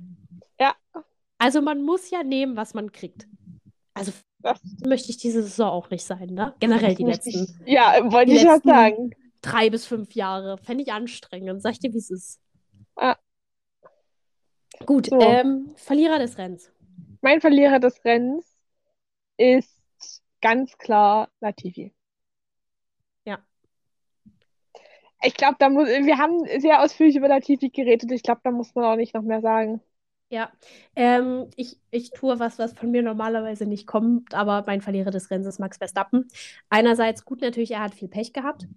Ja. Also man muss ja nehmen, was man kriegt. Also das möchte ich diese Saison auch nicht sein, ne? Generell die letzten. Ich, ja, wollte ich ja sagen. Drei bis fünf Jahre. Fände ich anstrengend. Sag ich dir, wie es ist. Ah. Gut, so. ähm, Verlierer des Rennens. Mein Verlierer des Rennens ist ganz klar Latifi. Ja. Ich glaube, da muss, wir haben sehr ausführlich über Latifi geredet. Ich glaube, da muss man auch nicht noch mehr sagen. Ja, ähm, ich, ich tue was, was von mir normalerweise nicht kommt, aber mein Verlierer des Rennens ist Max Verstappen. Einerseits gut natürlich, er hat viel Pech gehabt,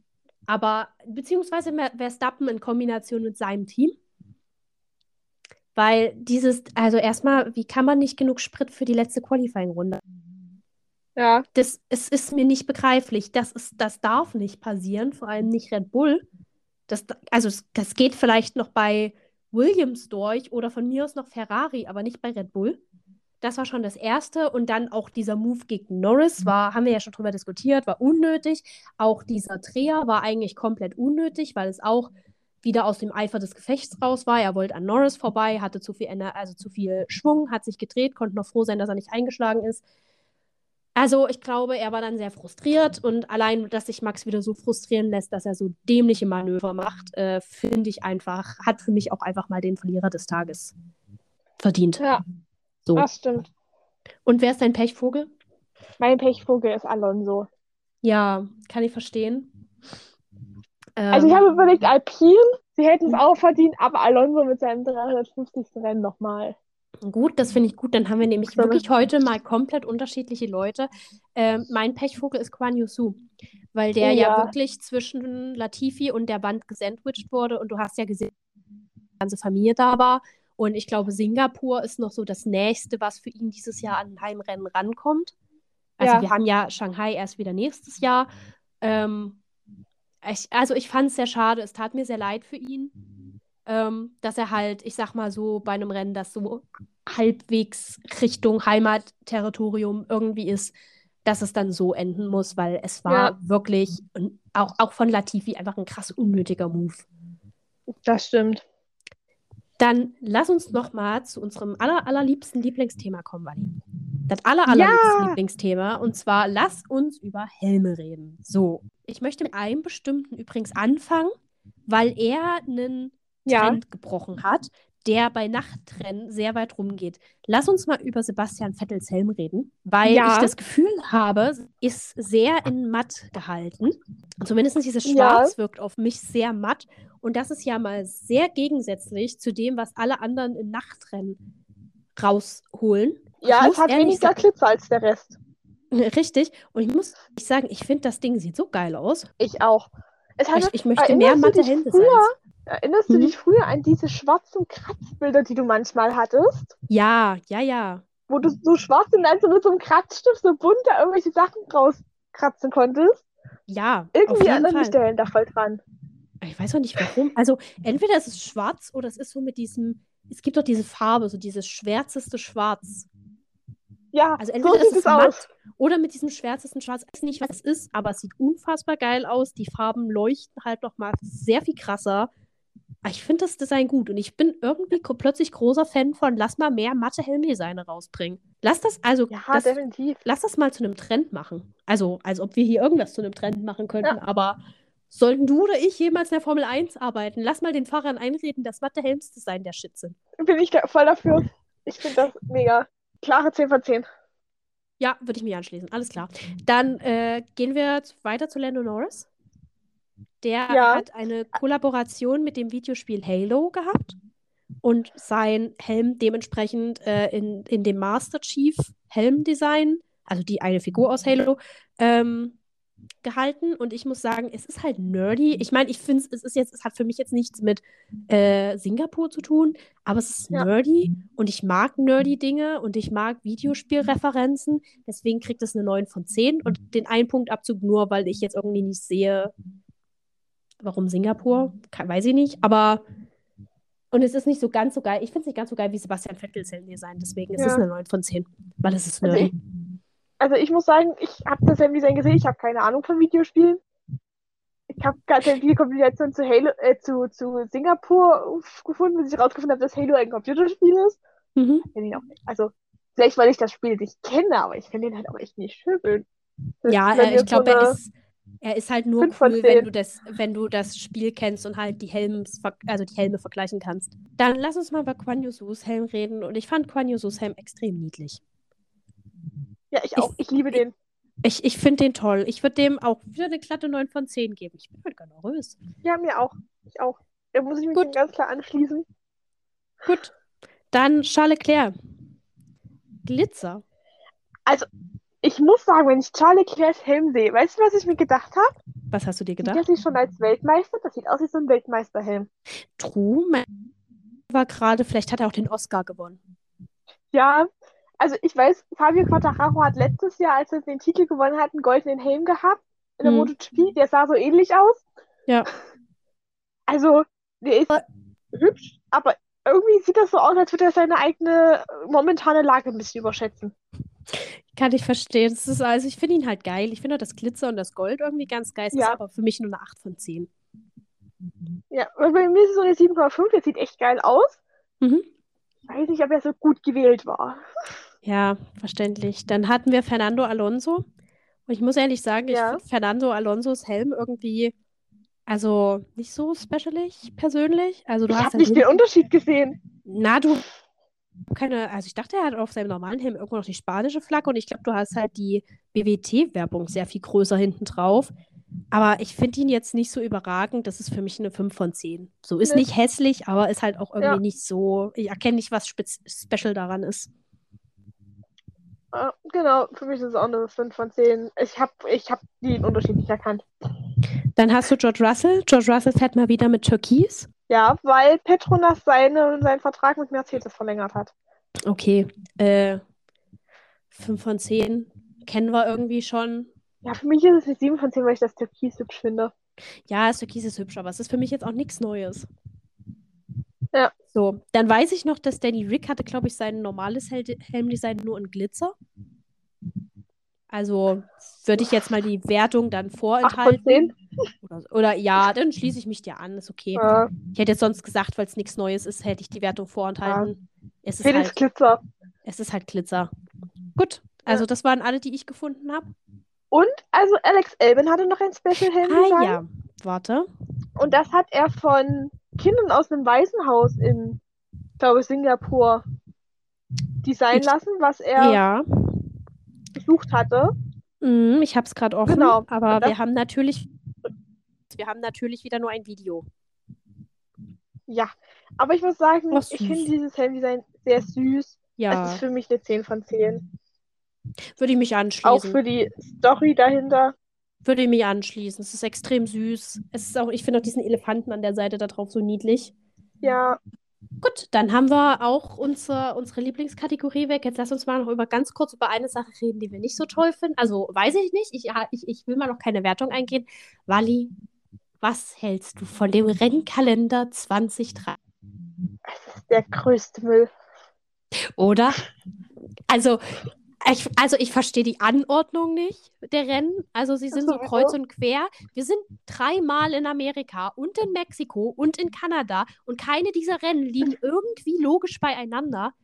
aber beziehungsweise Verstappen in Kombination mit seinem Team. Weil dieses, also erstmal, wie kann man nicht genug Sprit für die letzte Qualifying-Runde? Ja. Das, es ist mir nicht begreiflich. Das, ist, das darf nicht passieren, vor allem nicht Red Bull. Das, also das geht vielleicht noch bei Williams durch oder von mir aus noch Ferrari, aber nicht bei Red Bull. Das war schon das Erste. Und dann auch dieser Move gegen Norris war, haben wir ja schon drüber diskutiert, war unnötig. Auch dieser Dreher war eigentlich komplett unnötig, weil es auch wieder aus dem Eifer des Gefechts raus war. Er wollte an Norris vorbei, hatte zu viel, also zu viel Schwung, hat sich gedreht, konnte noch froh sein, dass er nicht eingeschlagen ist. Also ich glaube, er war dann sehr frustriert und allein, dass sich Max wieder so frustrieren lässt, dass er so dämliche Manöver macht, äh, finde ich einfach, hat für mich auch einfach mal den Verlierer des Tages verdient. Ja, so. das stimmt. Und wer ist dein Pechvogel? Mein Pechvogel ist Alonso. Ja, kann ich verstehen. also ich habe ähm, überlegt, Alpine, sie hätten es auch verdient, aber Alonso mit seinem 350. Rennen nochmal. Gut, das finde ich gut. Dann haben wir nämlich wirklich heute mal komplett unterschiedliche Leute. Ähm, mein Pechvogel ist Quan Yusu, weil der ja. ja. wirklich zwischen Latifi und der Wand gesandwiched wurde. Und du hast ja gesehen, dass die ganze Familie da war. Und ich glaube, Singapur ist noch so das Nächste, was für ihn dieses Jahr an Heimrennen rankommt. Also ja. wir haben ja Shanghai erst wieder nächstes Jahr. Ähm, ich, also ich fand es sehr schade. Es tat mir sehr leid für ihn ähm, dass er halt, ich sag mal so, bei einem Rennen, das so halbwegs Richtung Heimatterritorium irgendwie ist, dass es dann so enden muss, weil es war ja. wirklich auch, auch von Latifi einfach ein krass unnötiger Move. Das stimmt. Dann lass uns noch mal zu unserem aller, allerliebsten Lieblingsthema kommen, Wally. Das aller, allerliebste ja. Lieblingsthema. Und zwar, lass uns über Helme reden. So, ich möchte mit einem bestimmten übrigens anfangen, weil er einen ja. Trend gebrochen hat, der bei Nachtrennen sehr weit rumgeht. Lass uns mal über Sebastian Vettels Helm reden, weil ja. ich das Gefühl habe, ist sehr in matt gehalten. Zumindest dieses Schwarz ja. wirkt auf mich sehr matt. Und das ist ja mal sehr gegensätzlich zu dem, was alle anderen in Nachtrennen rausholen. Ja, es hat weniger Glitzer als der Rest. Richtig. Und ich muss sagen, ich finde, das Ding sieht so geil aus. Ich auch. Hatte, ich, ich, möchte mehr matte Hände sein. Erinnerst du mhm. dich früher an diese schwarzen Kratzbilder, die du manchmal hattest? Ja, ja, ja. Wo du so schwarz und dann so mit so einem Kratzstift so bunt da irgendwelche Sachen rauskratzen konntest? Ja. Irgendwie erinnern mich Stellen da voll dran. Ich weiß auch nicht warum. Also, entweder ist es schwarz oder es ist so mit diesem. Es gibt doch diese Farbe, so dieses schwärzeste Schwarz. Ja, Also so entweder sieht ist es es matt aus. oder mit diesem schwärzesten Schwarz. Ich weiß nicht, was es ist, aber es sieht unfassbar geil aus. Die Farben leuchten halt nochmal sehr viel krasser. Aber Ich finde das Design gut und ich bin irgendwie plötzlich großer Fan von, lass mal mehr matte Helmdesigner rausbringen. Lass das, also, Ja, das, definitiv. lass das mal zu einem Trend machen. Also, als ob wir hier irgendwas zu einem Trend machen könnten, Ja. aber sollten du oder ich jemals in der Formel 1 arbeiten, lass mal den Fahrern einreden, dass matte Helmsdesign der Shit sind. Bin ich da voll dafür. Ich finde das mega. Klare 10 von 10. Ja, würde ich mich anschließen. Alles klar. Dann äh, gehen wir weiter zu Lando Norris. Der Ja. hat eine Kollaboration mit dem Videospiel Halo gehabt und sein Helm dementsprechend äh, in, in dem Master Chief Helmdesign, also die eine Figur aus Halo, ähm, gehalten. Und ich muss sagen, es ist halt nerdy. Ich meine, ich finde es ist jetzt, es hat für mich jetzt nichts mit äh, Singapur zu tun, aber es ist Ja. nerdy und ich mag nerdy Dinge und ich mag Videospielreferenzen. Deswegen kriegt es eine 9 von 10 und den einen Punktabzug nur, weil ich jetzt irgendwie nicht sehe, warum Singapur, weiß ich nicht, aber und es ist nicht so ganz so geil. Ich finde es nicht ganz so geil wie Sebastian Vettels Helmdesign, deswegen ist es Ja. eine 9 von 10, weil es ist Also nerdy. Also ich muss sagen, ich habe das Helmdesign gesehen, ich habe keine Ahnung von Videospielen. Ich habe gerade die Kombination zu Halo, äh, zu, zu Singapur gefunden, bis ich rausgefunden habe, dass Halo ein Computerspiel ist. Mhm. Kenn ihn auch nicht. Also, vielleicht weil ich das Spiel nicht kenne, aber ich finde ihn halt auch echt nicht schön. Das Ja, äh, ich so glaube, er eine- ist, er ist halt nur cool, wenn du das, wenn du das Spiel kennst und halt die Helms, also die Helme vergleichen kannst. Dann lass uns mal über Quan Yusus Helm reden. Und ich fand Quan Yusus Helm extrem niedlich. Ja, ich auch. Ich liebe den. Ich, ich finde den toll. Ich würde dem auch wieder eine glatte 9 von 10 geben. Ich bin halt generös. Ja, mir auch. Ich auch. Da muss ich mich Gut. ganz klar anschließen. Gut. Dann Charles Leclerc. Glitzer. Also, ich muss sagen, wenn ich Charlie Leclercs Helm sehe, weißt du, was ich mir gedacht habe? Was hast du dir Sieht gedacht? das nicht schon als Weltmeister? Das sieht aus wie so ein Weltmeisterhelm. True. War gerade, vielleicht hat er auch den Oscar gewonnen. Ja, also ich weiß, Fabio Quartararo hat letztes Jahr, als er den Titel gewonnen hat, einen goldenen Helm gehabt in der Hm. MotoGP. Der sah so ähnlich aus. Ja. Also, der ist hübsch, aber irgendwie sieht das so aus, als würde er seine eigene momentane Lage ein bisschen überschätzen. Kann ich verstehen. Das ist, also ich finde ihn halt geil. Ich finde auch das Glitzer und das Gold irgendwie ganz geil. Es ist Ja. aber für mich nur eine 8 von 10. Ja, bei mir ist es so eine 7,5, der sieht echt geil aus. Mhm. Ich weiß nicht, ob er so gut gewählt war. Ja, verständlich. Dann hatten wir Fernando Alonso. Und ich muss ehrlich sagen, ich Ja. finde Fernando Alonsos Helm irgendwie, also nicht so specialig persönlich. Also du Ich habe nicht den Unterschied gesehen. Na, du keine, also ich dachte, er hat auf seinem normalen Helm irgendwo noch die spanische Flagge und ich glaube, du hast halt die BWT-Werbung sehr viel größer hinten drauf. Aber ich finde ihn jetzt nicht so überragend. Das ist für mich eine 5 von 10. So ist Nee. nicht hässlich, aber ist halt auch irgendwie Ja. nicht so. Ich erkenne nicht, was special daran ist. Ja, genau, für mich ist es auch eine 5 von 10. Ich habe ich hab den Unterschied nicht erkannt. Dann hast du George Russell. George Russell fährt mal wieder mit Türkis. Ja, weil Petronas seine, seinen Vertrag mit Mercedes verlängert hat. Okay. Äh, 5 von 10. Kennen wir irgendwie schon. Ja, für mich ist es eine 7 von 10, weil ich das Türkis hübsch finde. Ja, das Türkis ist hübsch, aber es ist für mich jetzt auch nichts Neues. Ja. So, dann weiß ich noch, dass Danny Rick hatte, glaube ich, sein normales Hel Helmdesign nur in Glitzer. Also würde ich jetzt mal die Wertung dann 8 von vorenthalten. 10. Oder, oder ja, dann schließe ich mich dir an, ist okay. Ja, Ich hätte jetzt sonst gesagt, weil es nichts Neues ist, hätte ich die Wertung vorenthalten. Es ist Felix halt, Glitzer. es ist halt Glitzer. Gut, also Ja. das waren alle, die ich gefunden habe. Und, also Alex Elben hatte noch ein Special Helm Ah Design. ja, warte. Und das hat er von Kindern aus einem Waisenhaus in, glaube ich, Singapur designen Ich- lassen, was er Ja. Gesucht hatte. Mhm, ich habe es gerade offen, Genau. aber wir haben natürlich, wir haben natürlich wieder nur ein Video. Ja, aber ich muss sagen, Ach, ich finde dieses Helmdesign sehr süß. Es Ja, ist für mich eine 10 von 10. würde ich mich Auch anschließen. für die Story dahinter. Würde ich mich anschließen. Es ist extrem süß. Es ist auch, ich finde auch diesen Elefanten an der Seite da drauf so niedlich. Ja, Gut, dann haben wir auch unsere, unsere Lieblingskategorie weg. Jetzt lass uns mal noch über ganz kurz über eine Sache reden, die wir nicht so toll finden. Also weiß ich nicht. Ich, ich, ich will mal noch keine Wertung eingehen. Wally, was hältst du von dem Rennkalender 2023? es ist der größte Müll. Oder? Also, Ich, also ich verstehe die Anordnung nicht der Rennen. Also sie sind so kreuz und quer. Wir sind dreimal in Amerika und in Mexiko und in Kanada und keine dieser Rennen liegen irgendwie logisch beieinander.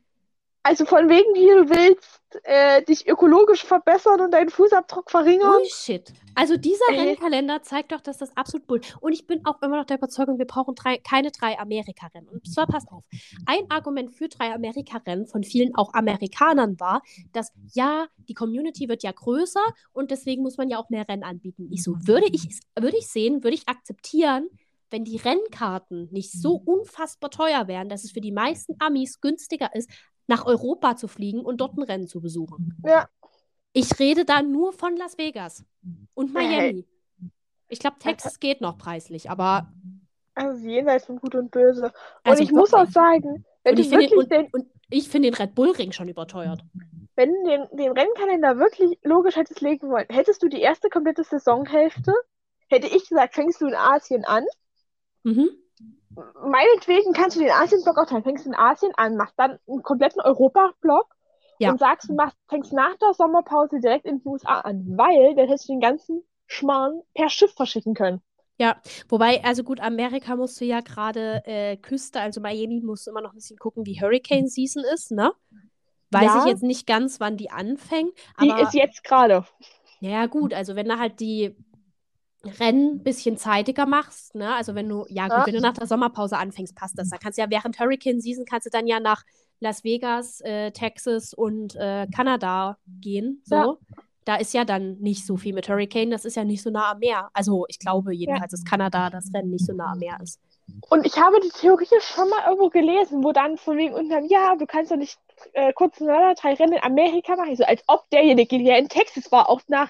Also von wegen, wie du willst äh, dich ökologisch verbessern und deinen Fußabdruck verringern. Bullshit. Also dieser Äh. Rennkalender zeigt doch, dass das absolut Bull. Und ich bin auch immer noch der Überzeugung, wir brauchen drei, keine drei Amerika-Rennen. Und zwar passt auf. Ein Argument für drei Amerika-Rennen von vielen auch Amerikanern war, dass ja, die Community wird ja größer und deswegen muss man ja auch mehr Rennen anbieten. Ich so, würde ich, würde ich sehen, würde ich akzeptieren, wenn die Rennkarten nicht so unfassbar teuer wären, dass es für die meisten Amis günstiger ist, nach Europa zu fliegen und dort ein Rennen zu besuchen. Ja. Ich rede da nur von Las Vegas und Ja, hey. Miami. Ich glaube, Texas geht noch preislich, aber Also jenseits von Gut und Böse. Und Also ich muss auch wirklich. sagen, wenn und ich finde wirklich den, den, und, und ich finde den Red Bull Ring schon überteuert. wenn du den, den Rennkalender wirklich logisch hättest legen wollen, hättest du die erste komplette Saisonhälfte, hätte ich gesagt, fängst du in Asien an. Mhm. Meinetwegen kannst du den Asien-Block auch teilen. Fängst in Asien an, machst dann einen kompletten Europa-Block Ja. und sagst, du machst, fängst nach der Sommerpause direkt in die USA an, weil dann hättest du den ganzen Schmarrn per Schiff verschicken können. Ja, wobei, also gut, Amerika musst du ja gerade äh, Küste, also Miami musst du immer noch ein bisschen gucken, wie Hurricane Season ist, ne? Weiß Ja. ich jetzt nicht ganz, wann die anfängt, Die aber ist jetzt gerade. ja gut, also wenn du halt die Rennen ein bisschen zeitiger machst, ne? Also wenn du, ja gut, Ja. wenn du nach der Sommerpause anfängst, passt das. Da kannst du ja während Hurricane Season kannst du dann ja nach Las Vegas, äh, Texas und äh, Kanada gehen, so. Ja. Da ist ja dann nicht so viel mit Hurricane, das ist ja nicht so nah am Meer. Also ich glaube jedenfalls, dass Kanada das Rennen nicht so nah am Meer ist. Und ich habe die Theorie schon mal irgendwo gelesen, wo dann von wegen unten, ja, du kannst doch nicht äh, kurz nacheinander drei Rennen in Amerika machen. So als ob derjenige, der in Texas war, auch nach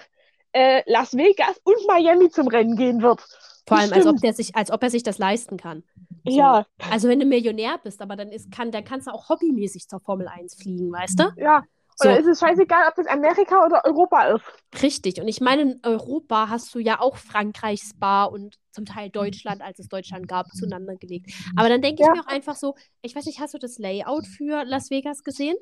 äh, Las Vegas und Miami zum Rennen gehen wird. Vor allem, als ob der sich, als ob er sich das leisten kann. So. Ja, Also wenn du Millionär bist, aber dann ist, kann, dann kannst du auch hobbymäßig zur Formel 1 fliegen, weißt du? ja. So. Oder ist es scheißegal, ob das Amerika oder Europa ist? Richtig. Und ich meine, in Europa hast du ja auch Frankreich, Spa und zum Teil Deutschland, als es Deutschland gab, zueinander gelegt. Aber dann denke ich Ja. mir auch einfach so, ich weiß nicht, hast du das Layout für Las Vegas gesehen?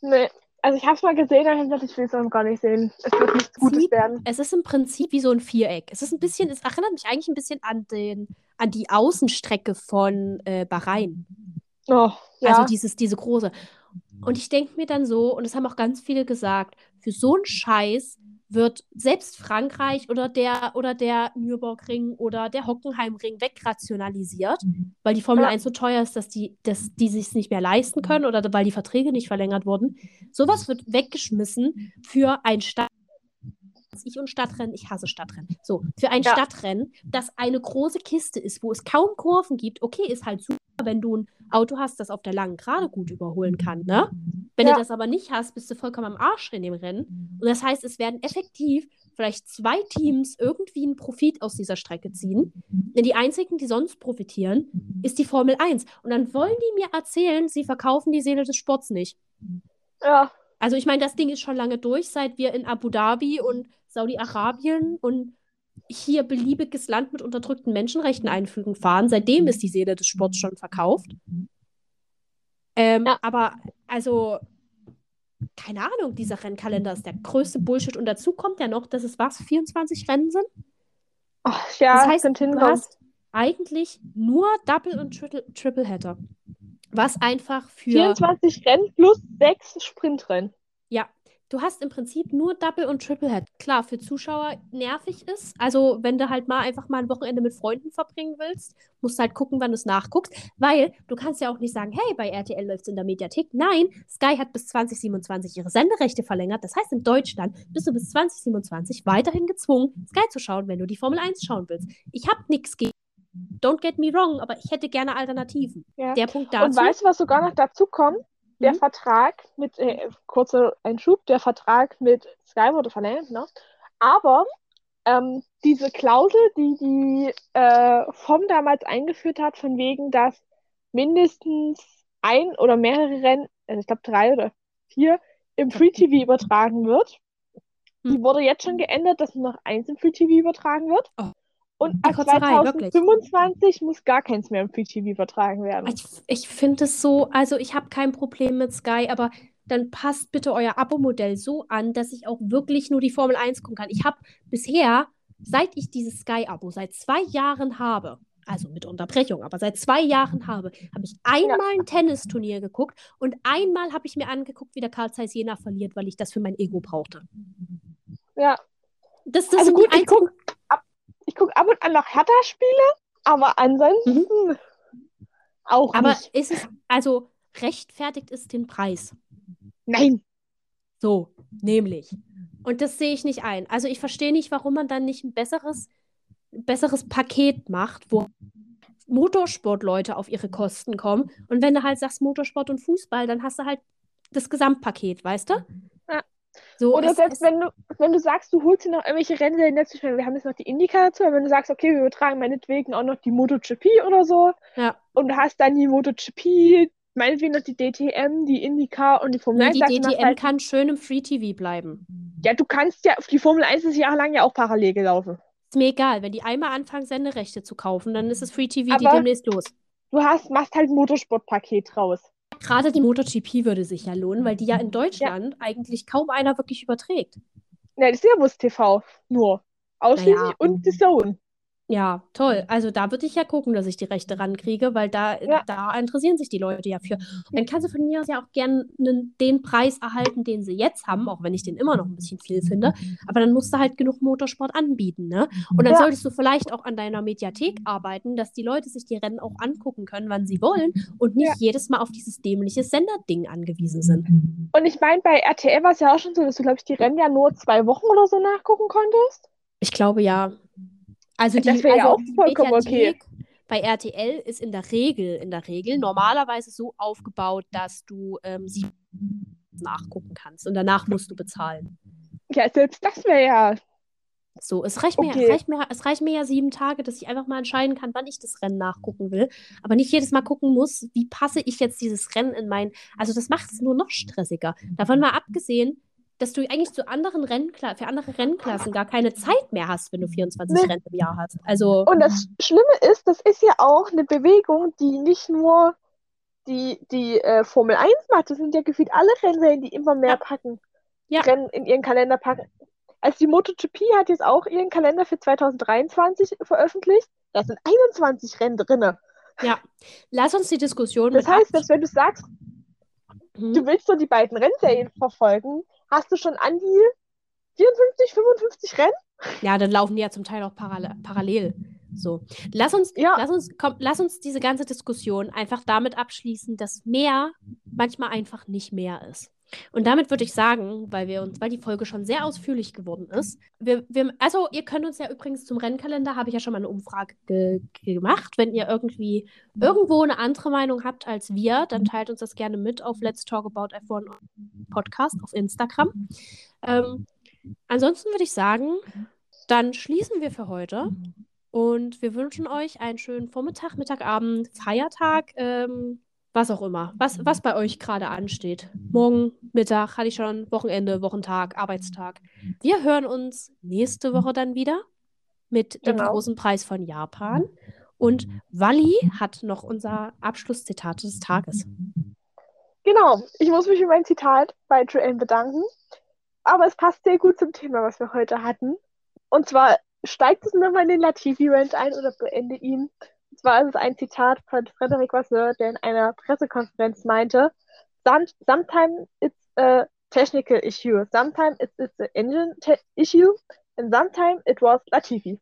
Nee. Also ich habe es mal gesehen, aber ich gesagt, ich will es noch gar nicht sehen. Es wird nichts Gutes Sieht- werden. Es ist im Prinzip wie so ein Viereck. Es ist ein bisschen, es erinnert mich eigentlich ein bisschen an den, an die Außenstrecke von äh, Bahrain. Oh, ja. Also dieses, diese große. Und ich denke mir dann so, und das haben auch ganz viele gesagt, für so einen Scheiß wird selbst Frankreich oder der, oder der Nürburgring oder der Hockenheimring wegrationalisiert, weil die Formel Ja. 1 so teuer ist, dass die, dass die sich nicht mehr leisten können oder weil die Verträge nicht verlängert wurden. Sowas wird weggeschmissen für ein Stadt. Ich und Stadtrennen, ich hasse Stadtrennen. So, für ein Ja. Stadtrennen, das eine große Kiste ist, wo es kaum Kurven gibt, okay, ist halt super, wenn du ein Auto hast, das auf der langen Gerade gut überholen kann, ne? Wenn Ja. du das aber nicht hast, bist du vollkommen am Arsch in dem Rennen. Und das heißt, es werden effektiv vielleicht zwei Teams irgendwie einen Profit aus dieser Strecke ziehen. Denn die einzigen, die sonst profitieren, ist die Formel 1. Und dann wollen die mir erzählen, sie verkaufen die Seele des Sports nicht. ja. Also ich meine, das Ding ist schon lange durch, seit wir in Abu Dhabi und Saudi-Arabien und hier beliebiges Land mit unterdrückten Menschenrechten einfügen fahren. Seitdem ist die Seele des Sports schon verkauft. Ähm, Ja. Aber also, keine Ahnung, dieser Rennkalender ist der größte Bullshit. Und dazu kommt ja noch, dass es was, 24 Rennen sind? Ach, ja, Das heißt, könnte du hast eigentlich nur Double- und Triple Tripleheader. Was einfach für 24 Rennen plus 6 Sprintrennen. Ja, du hast im Prinzip nur Double und Triple Head. Klar, für Zuschauer nervig ist. Also, wenn du halt mal einfach mal ein Wochenende mit Freunden verbringen willst, musst du halt gucken, wann du es nachguckst. Weil du kannst ja auch nicht sagen, hey, bei RTL läuft es in der Mediathek. Nein, Sky hat bis 2027 ihre Senderechte verlängert. Das heißt, in Deutschland bist du bis 2027 weiterhin gezwungen, Sky zu schauen, wenn du die Formel 1 schauen willst. Ich habe nichts gegen. Don't get me wrong, aber ich hätte gerne Alternativen. Ja. Der Punkt Und dazu. weißt du, was sogar noch dazu kommt? Der Mhm. Vertrag mit, äh, kurzer Einschub, der Vertrag mit Sky wurde verlängert, ne? Aber ähm, diese Klausel, die die äh, FOM damals eingeführt hat, von wegen, dass mindestens ein oder mehrere Rennen, also ich glaube drei oder vier, im Free TV übertragen wird, die Hm. wurde jetzt schon geändert, dass nur noch eins im Free TV übertragen wird. Oh. Und ab Kotzerei, wirklich. 2025 muss gar keins mehr im Free TV übertragen werden. Ich, ich finde es so, also ich habe kein Problem mit Sky, aber dann passt bitte euer Abo-Modell so an, dass ich auch wirklich nur die Formel 1 gucken kann. Ich habe bisher, seit ich dieses Sky-Abo seit zwei Jahren habe, also mit Unterbrechung, aber seit zwei Jahren habe, habe ich einmal ein Tennisturnier geguckt und einmal habe ich mir angeguckt, wie der Karl Zeiss Jena verliert, weil ich das für mein Ego brauchte. Ja. Das, das Also gut, ich gucke ab, ich guck ab und an noch Hertha-Spiele, aber ansonsten auch Aber nicht. ist es, also rechtfertigt es den Preis? Nein. So, nämlich. Und das sehe ich nicht ein. Also ich verstehe nicht, warum man dann nicht ein besseres, besseres Paket macht, wo Motorsportleute auf ihre Kosten kommen. Und wenn du halt sagst Motorsport und Fußball, dann hast du halt das Gesamtpaket, weißt du? So, Oder selbst wenn du, wenn du sagst, du holst dir noch irgendwelche Rennen dazu, ich meine, wir haben jetzt noch die Indica dazu, aber wenn du sagst, okay, wir übertragen meinetwegen auch noch die MotoGP oder so ja. und du hast dann die MotoGP, meinetwegen noch die DTM, die Indica und die Formel Nee, 1, die DTM halt, kann schön im Free TV bleiben. ja, du kannst ja, die Formel 1 ist jahrelang ja auch parallel gelaufen. Ist mir egal, wenn die einmal anfangen, Senderechte zu kaufen, dann ist es Free TV, die demnächst los. Du hast, machst halt ein Motorsportpaket draus. Gerade die MotoGP würde sich ja lohnen, weil die ja in Deutschland eigentlich kaum einer wirklich überträgt. Ne, das ist ja Bus TV, nur. Ausschließlich Naja. und die Zone. Ja, toll. Also da würde ich ja gucken, dass ich die Rechte rankriege, weil da, Ja. da interessieren sich die Leute ja für. Und dann kannst du von mir aus ja auch gerne den Preis erhalten, den sie jetzt haben, auch wenn ich den immer noch ein bisschen viel finde. Aber dann musst du halt genug Motorsport anbieten, ne? Und dann Ja. solltest du vielleicht auch an deiner Mediathek arbeiten, dass die Leute sich die Rennen auch angucken können, wann sie wollen und nicht Ja. jedes Mal auf dieses dämliche Senderding angewiesen sind. Und ich meine, bei RTL war es ja auch schon so, dass du, glaube ich, die Rennen ja nur zwei Wochen oder so nachgucken konntest. Ich glaube ja. Also Das die, wäre ja also auch die vollkommen okay. Bei RTL ist in der Regel, in der Regel normalerweise so aufgebaut, dass du ähm, sie nachgucken kannst und danach musst du bezahlen. Ja, selbst das wäre ja. So, es reicht mir, Okay. es reicht mir, es reicht mir ja sieben Tage, dass ich einfach mal entscheiden kann, wann ich das Rennen nachgucken will. Aber nicht jedes Mal gucken muss, wie passe ich jetzt dieses Rennen in mein. Also das macht es nur noch stressiger. Davon mal abgesehen, dass du eigentlich zu anderen Rennkla für andere Rennklassen gar keine Zeit mehr hast, wenn du 24 Nee. Rennen im Jahr hast. Also. Und das Schlimme ist, das ist ja auch eine Bewegung, die nicht nur die, die äh, Formel 1 macht. Das sind ja gefühlt alle Rennserien, die immer mehr Ja. packen. Ja. Rennen in ihren Kalender packen. Also die MotoGP hat jetzt auch ihren Kalender für 2023 veröffentlicht. Da sind 21 Rennen drinne. Ja, lass uns die Diskussion Das heißt, dass wenn du sagst, Mhm. du willst so die beiden Rennserien verfolgen, hast du schon an die 54, 55 Rennen? Ja, dann laufen die ja zum Teil auch parallel. parallel. So. Lass uns, Ja. lass uns, komm, lass uns diese ganze Diskussion einfach damit abschließen, dass mehr manchmal einfach nicht mehr ist. Und damit würde ich sagen, weil wir uns, weil die Folge schon sehr ausführlich geworden ist, wir, wir, also ihr könnt uns ja übrigens zum Rennkalender, habe ich ja schon mal eine Umfrage ge gemacht. Wenn ihr irgendwie irgendwo eine andere Meinung habt als wir, dann teilt uns das gerne mit auf Let's Talk About F1 Podcast auf Instagram. Ähm, ansonsten würde ich sagen, dann schließen wir für heute und wir wünschen euch einen schönen Vormittag, Mittag, Abend, Feiertag, ähm, was auch immer, was, was bei euch gerade ansteht. Morgen, Mittag, hatte ich schon, Wochenende, Wochentag, Arbeitstag. Wir hören uns nächste Woche dann wieder mit dem Genau. großen Preis von Japan. Und Wally hat noch unser Abschlusszitat des Tages. Genau, ich muss mich für mein Zitat bei Joanne bedanken. Aber es passt sehr gut zum Thema, was wir heute hatten. Und zwar steigt es nochmal in den Latifi-Rant ein oder beende ihn. Zwar ist es ein Zitat von Frederic Vasseur, der in einer Pressekonferenz meinte, "Some- Sometimes it's a technical issue, sometimes it's, it's an engine issue, and sometimes it was Latifi.